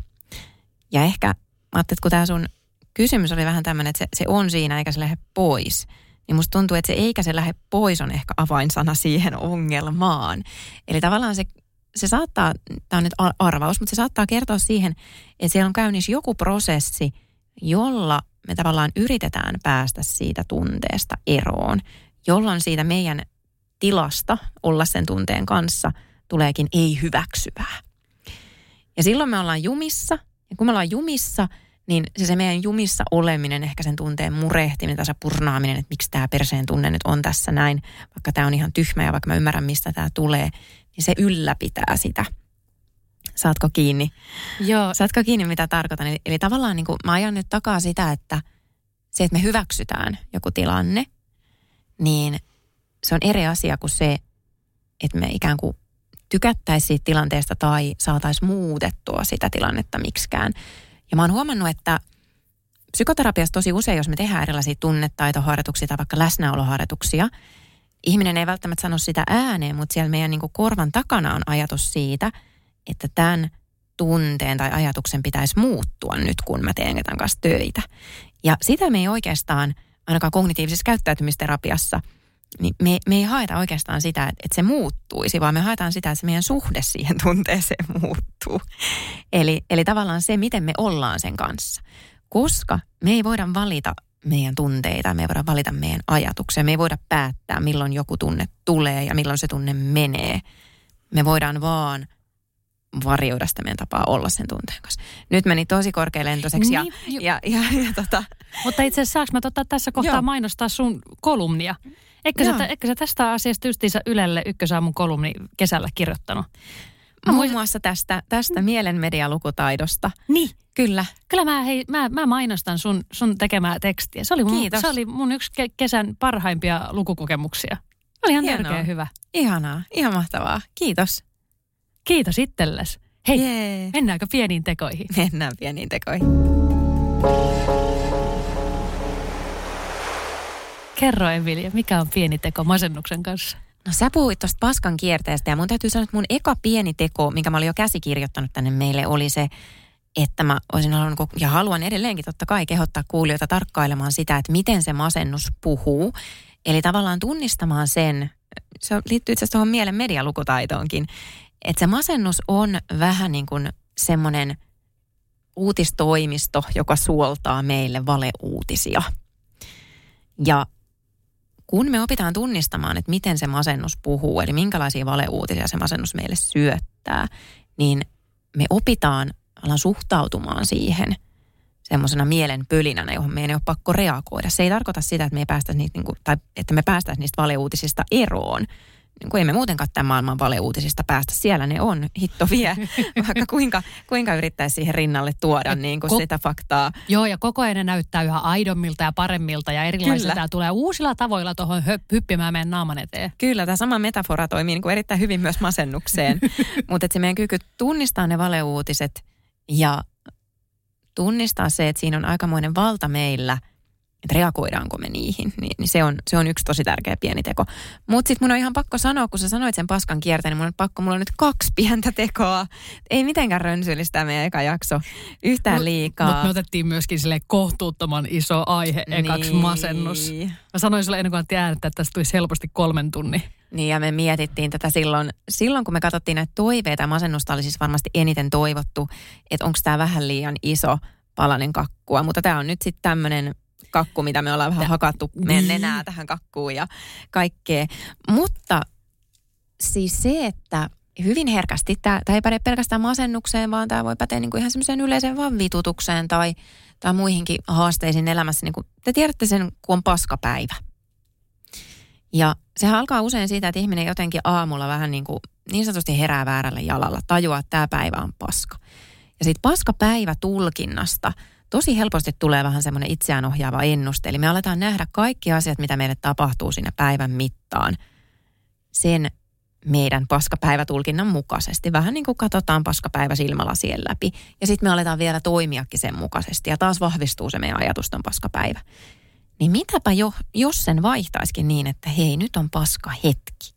Ja ehkä, ajattelin, että kun tämä sun kysymys oli vähän tämmöinen, että se, se on siinä eikä se lähde pois, niin musta tuntuu, että se eikä se lähde pois on ehkä avainsana siihen ongelmaan. Eli tavallaan se, se saattaa, tämä on nyt arvaus, mutta se saattaa kertoa siihen, että siellä on käynnissä joku prosessi – jolla me tavallaan yritetään päästä siitä tunteesta eroon, jolloin siitä meidän tilasta olla sen tunteen kanssa tuleekin ei hyväksyvää. Ja silloin me ollaan jumissa, ja kun me ollaan jumissa, niin se, se meidän jumissa oleminen, ehkä sen tunteen murehtiminen, tässä purnaaminen, että miksi tämä perseen tunne nyt on tässä näin, vaikka tämä on ihan tyhmä ja vaikka mä ymmärrän, mistä tämä tulee, niin se ylläpitää sitä – Saatko kiinni? Joo. Saatko kiinni, mitä tarkoitan? Eli, eli tavallaan niin kuin, mä ajan nyt takaa sitä, että se, että me hyväksytään joku tilanne, niin se on eri asia kuin se, että me ikään kuin tykättäisiin siitä tilanteesta tai saataisiin muutettua sitä tilannetta miksikään. Ja mä oon huomannut, että psykoterapiassa tosi usein, jos me tehdään erilaisia tunnetaitoharjoituksia tai vaikka läsnäoloharjoituksia, ihminen ei välttämättä sano sitä ääneen, mutta siellä meidän niin korvan takana on ajatus siitä – että tämän tunteen tai ajatuksen pitäisi muuttua nyt, kun mä teen tämän kanssa töitä. Ja sitä me ei oikeastaan, ainakaan kognitiivisessa käyttäytymisterapiassa, niin me, me ei haeta oikeastaan sitä, että se muuttuisi, vaan me haetaan sitä, että se meidän suhde siihen tunteeseen muuttuu. Eli, eli tavallaan se, miten me ollaan sen kanssa. Koska me ei voida valita meidän tunteita, me ei voida valita meidän ajatuksia, me ei voida päättää, milloin joku tunne tulee ja milloin se tunne menee. Me voidaan vaan – varjoida sitä meidän tapaa olla sen tunteen kanssa. Nyt meni tosi korkealentoiseksi ja, Niin, ja, ja, ja, tota, Mutta itse asiassa saanko mä tota tässä kohtaa Joo. mainostaa sun kolumnia? Eikö sä, eikö sä tästä asiasta justiinsa Ylelle ykkösaamun kolumni kesällä kirjoittanut? Mä muun muassa tästä, tästä mielenmedialukutaidosta. Niin. Kyllä, Kyllä mä, hei, mä, mä mainostan sun, sun tekemää tekstiä. Se oli, mun, Kiitos. se oli mun yksi ke- kesän parhaimpia lukukokemuksia. Oli ihan Hienoa. törkeä hyvä. ihanaa, ihan mahtavaa. Kiitos. Kiitos itsellesi. Hei, Jee. mennäänkö pieniin tekoihin? Mennään pieniin tekoihin. Kerro Emilia, mikä on pieni teko masennuksen kanssa? No sä puhuit tuosta paskan kierteestä ja mun täytyy sanoa, että mun eka pieni teko, minkä mä olin jo käsikirjoittanut tänne meille, oli se, että mä olisin halunnut, ja haluan edelleenkin totta kai kehottaa kuulijoita tarkkailemaan sitä, että miten se masennus puhuu. Eli tavallaan tunnistamaan sen, se liittyy itse asiassa tuohon mielen medialukutaitoonkin, että se masennus on vähän niin kuin semmoinen uutistoimisto, joka suoltaa meille valeuutisia. Ja kun me opitaan tunnistamaan, että miten se masennus puhuu, eli minkälaisia valeuutisia se masennus meille syöttää, niin me opitaan ollaan suhtautumaan siihen semmoisena mielen pölinänä, johon meidän ei ole pakko reagoida. Se ei tarkoita sitä, että me ei päästä niitä, niin kuin, tai että me päästäisiin niistä valeuutisista eroon. Niin kuin ei me muutenkaan tämän maailman valeuutisista päästä. Siellä ne on, hitto vie, vaikka kuinka, kuinka yrittäisi siihen rinnalle tuoda niin kuin Ko- sitä faktaa. Joo, ja koko ajan ne näyttää yhä aidommilta ja paremmilta ja erilaisilta. Kyllä. Ja tulee uusilla tavoilla tuohon hyppimään meidän naaman eteen. Kyllä, tämä sama metafora toimii niin kuin erittäin hyvin myös masennukseen. Mutta se meidän kyky tunnistaa ne valeuutiset ja tunnistaa se, että siinä on aikamoinen valta meillä, että reagoidaanko me niihin, niin, niin se, on, se on yksi tosi tärkeä pieni teko. Mutta sitten mun on ihan pakko sanoa, kun sä sanoit sen paskan kierteen, niin mun on pakko, mulla on nyt kaksi pientä tekoa. Ei mitenkään rönsyllistä meidän eka jakso yhtään liikaa. Mutta me otettiin myöskin sille kohtuuttoman iso aihe ekaksi Niin. masennus. Mä sanoin sulle ennen kuin äänettä, että tästä tulisi helposti kolmen tunnin. Niin ja me mietittiin tätä silloin, silloin kun me katsottiin näitä toiveita, masennusta oli siis varmasti eniten toivottu, että onko tämä vähän liian iso palanen kakkua. Mutta tämä on nyt sitten tämmöinen kakku, mitä me ollaan vähän Tä- hakattu meidän niin. nenää tähän kakkuun ja kaikkea. Mutta siis se, että hyvin herkästi, tämä ei päde pelkästään masennukseen, vaan tämä voi päteä niin kuin ihan semmoiseen yleiseen vaan vitutukseen tai, tai muihinkin haasteisiin elämässä. Niin kuin, te tiedätte sen, kun on paskapäivä. Ja sehän alkaa usein siitä, että ihminen jotenkin aamulla vähän niin kuin niin sanotusti herää väärällä jalalla, tajuaa, että tämä päivä on paska. Ja siitä paskapäivä tulkinnasta tosi helposti tulee vähän semmoinen itseään ohjaava ennuste. Eli me aletaan nähdä kaikki asiat, mitä meille tapahtuu siinä päivän mittaan sen meidän paskapäivätulkinnan mukaisesti. Vähän niin kuin katsotaan paskapäivä silmälasien läpi. Ja sitten me aletaan vielä toimiakin sen mukaisesti. Ja taas vahvistuu se meidän ajatuston paskapäivä. Niin mitäpä jo, jos sen vaihtaisikin niin, että hei, nyt on paska hetki.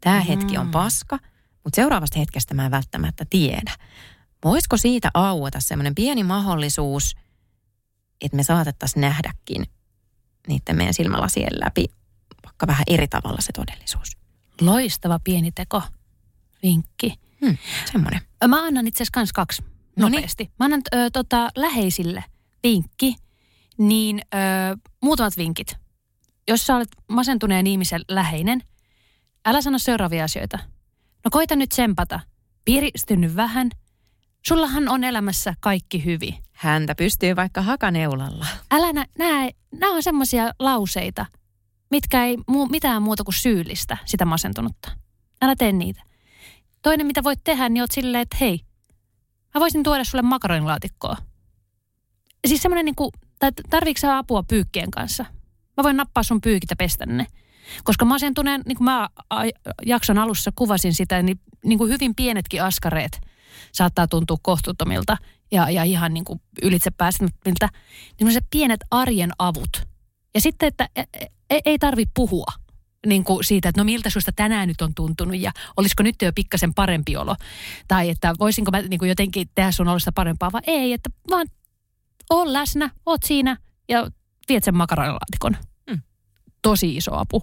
Tämä Mm. hetki on paska, mutta seuraavasta hetkestä mä en välttämättä tiedä. Voisiko siitä aueta semmoinen pieni mahdollisuus, että me saatettaisiin nähdäkin niiden meidän silmälasien läpi vaikka vähän eri tavalla se todellisuus. Loistava pieni teko. Vinkki. Hmm, semmoinen. Mä annan itse asiassa kans kaksi Noniin. nopeasti. Mä annan ö, tota, läheisille vinkki, niin ö, muutamat vinkit. Jos sä olet masentuneen ihmisen läheinen, älä sano seuraavia asioita. No koita nyt sempata. Piristynyt vähän. Sullahan on elämässä kaikki hyvin. Häntä pystyy vaikka hakaneulalla. Älä nä, näe, nämä on semmoisia lauseita, mitkä ei muu, mitään muuta kuin syyllistä sitä masentunutta. Älä tee niitä. Toinen, mitä voit tehdä, niin oot silleen, että hei, mä voisin tuoda sulle makaronilaatikkoa. Siis semmoinen niin kuin, tai tarviiko apua pyykkien kanssa? Mä voin nappaa sun pyykit ja pestä ne. Koska masentuneen, niin kuin mä jakson alussa kuvasin sitä, niin, niin kuin hyvin pienetkin askareet saattaa tuntua kohtuuttomilta ja, ja ihan niin kuin ylitse pääsemättömiltä. Niin se pienet arjen avut. Ja sitten, että e- e- ei tarvi puhua niin kuin siitä, että no miltä susta tänään nyt on tuntunut ja olisiko nyt jo pikkasen parempi olo. Tai että voisinko mä niin kuin jotenkin tehdä sun olosta parempaa, vai ei, että vaan oon läsnä, oot siinä ja viet sen makaronilaatikon. Mm. Tosi iso apu.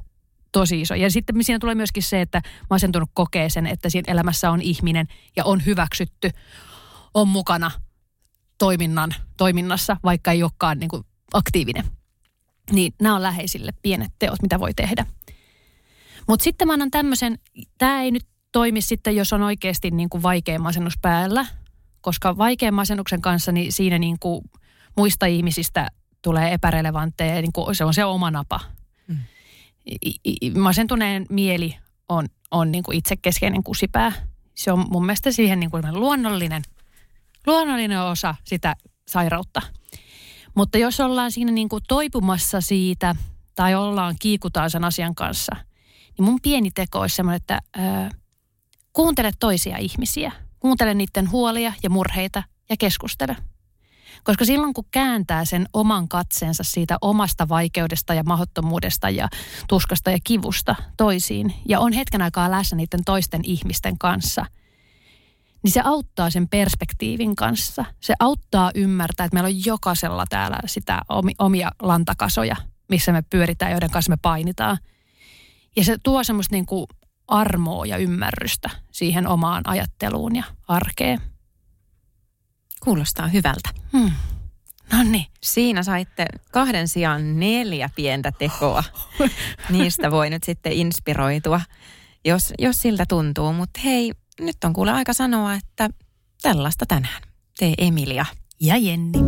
Tosi iso. Ja sitten siinä tulee myöskin se, että masentunut kokee sen, että siinä elämässä on ihminen ja on hyväksytty, on mukana toiminnan, toiminnassa, vaikka ei olekaan niin kuin aktiivinen. Niin nämä on läheisille pienet teot, mitä voi tehdä. Mutta sitten mä annan tämmöisen, tämä ei nyt toimi sitten, jos on oikeasti niin kuin vaikea masennus päällä, koska vaikean masennuksen kanssa niin siinä niin kuin muista ihmisistä tulee epärelevantteja, niin kuin se on se oma napa. Mm. Masentuneen mieli on, on niin kuin itsekeskeinen kusipää. Se on mun mielestä siihen niin kuin luonnollinen, luonnollinen osa sitä sairautta. Mutta jos ollaan siinä niin kuin toipumassa siitä tai ollaan kiikutaan sen asian kanssa, niin mun pieni teko olisi semmoinen, että ää, kuuntele toisia ihmisiä. Kuuntele niiden huolia ja murheita ja keskustele. Koska silloin kun kääntää sen oman katseensa siitä omasta vaikeudesta ja mahottomuudesta ja tuskasta ja kivusta toisiin ja on hetken aikaa läsnä niiden toisten ihmisten kanssa, niin se auttaa sen perspektiivin kanssa. Se auttaa ymmärtää, että meillä on jokaisella täällä sitä omia lantakasoja, missä me pyöritään, joiden kanssa me painitaan. Ja se tuo semmoista niin kuin armoa ja ymmärrystä siihen omaan ajatteluun ja arkeen. Kuulostaa hyvältä. Hmm. No niin. Siinä saitte kahden sijaan neljä pientä tekoa. Niistä voi nyt sitten inspiroitua, jos, jos siltä tuntuu. Mutta hei, nyt on kuule aika sanoa, että tällaista tänään. Tee Emilia. Ja Jenni.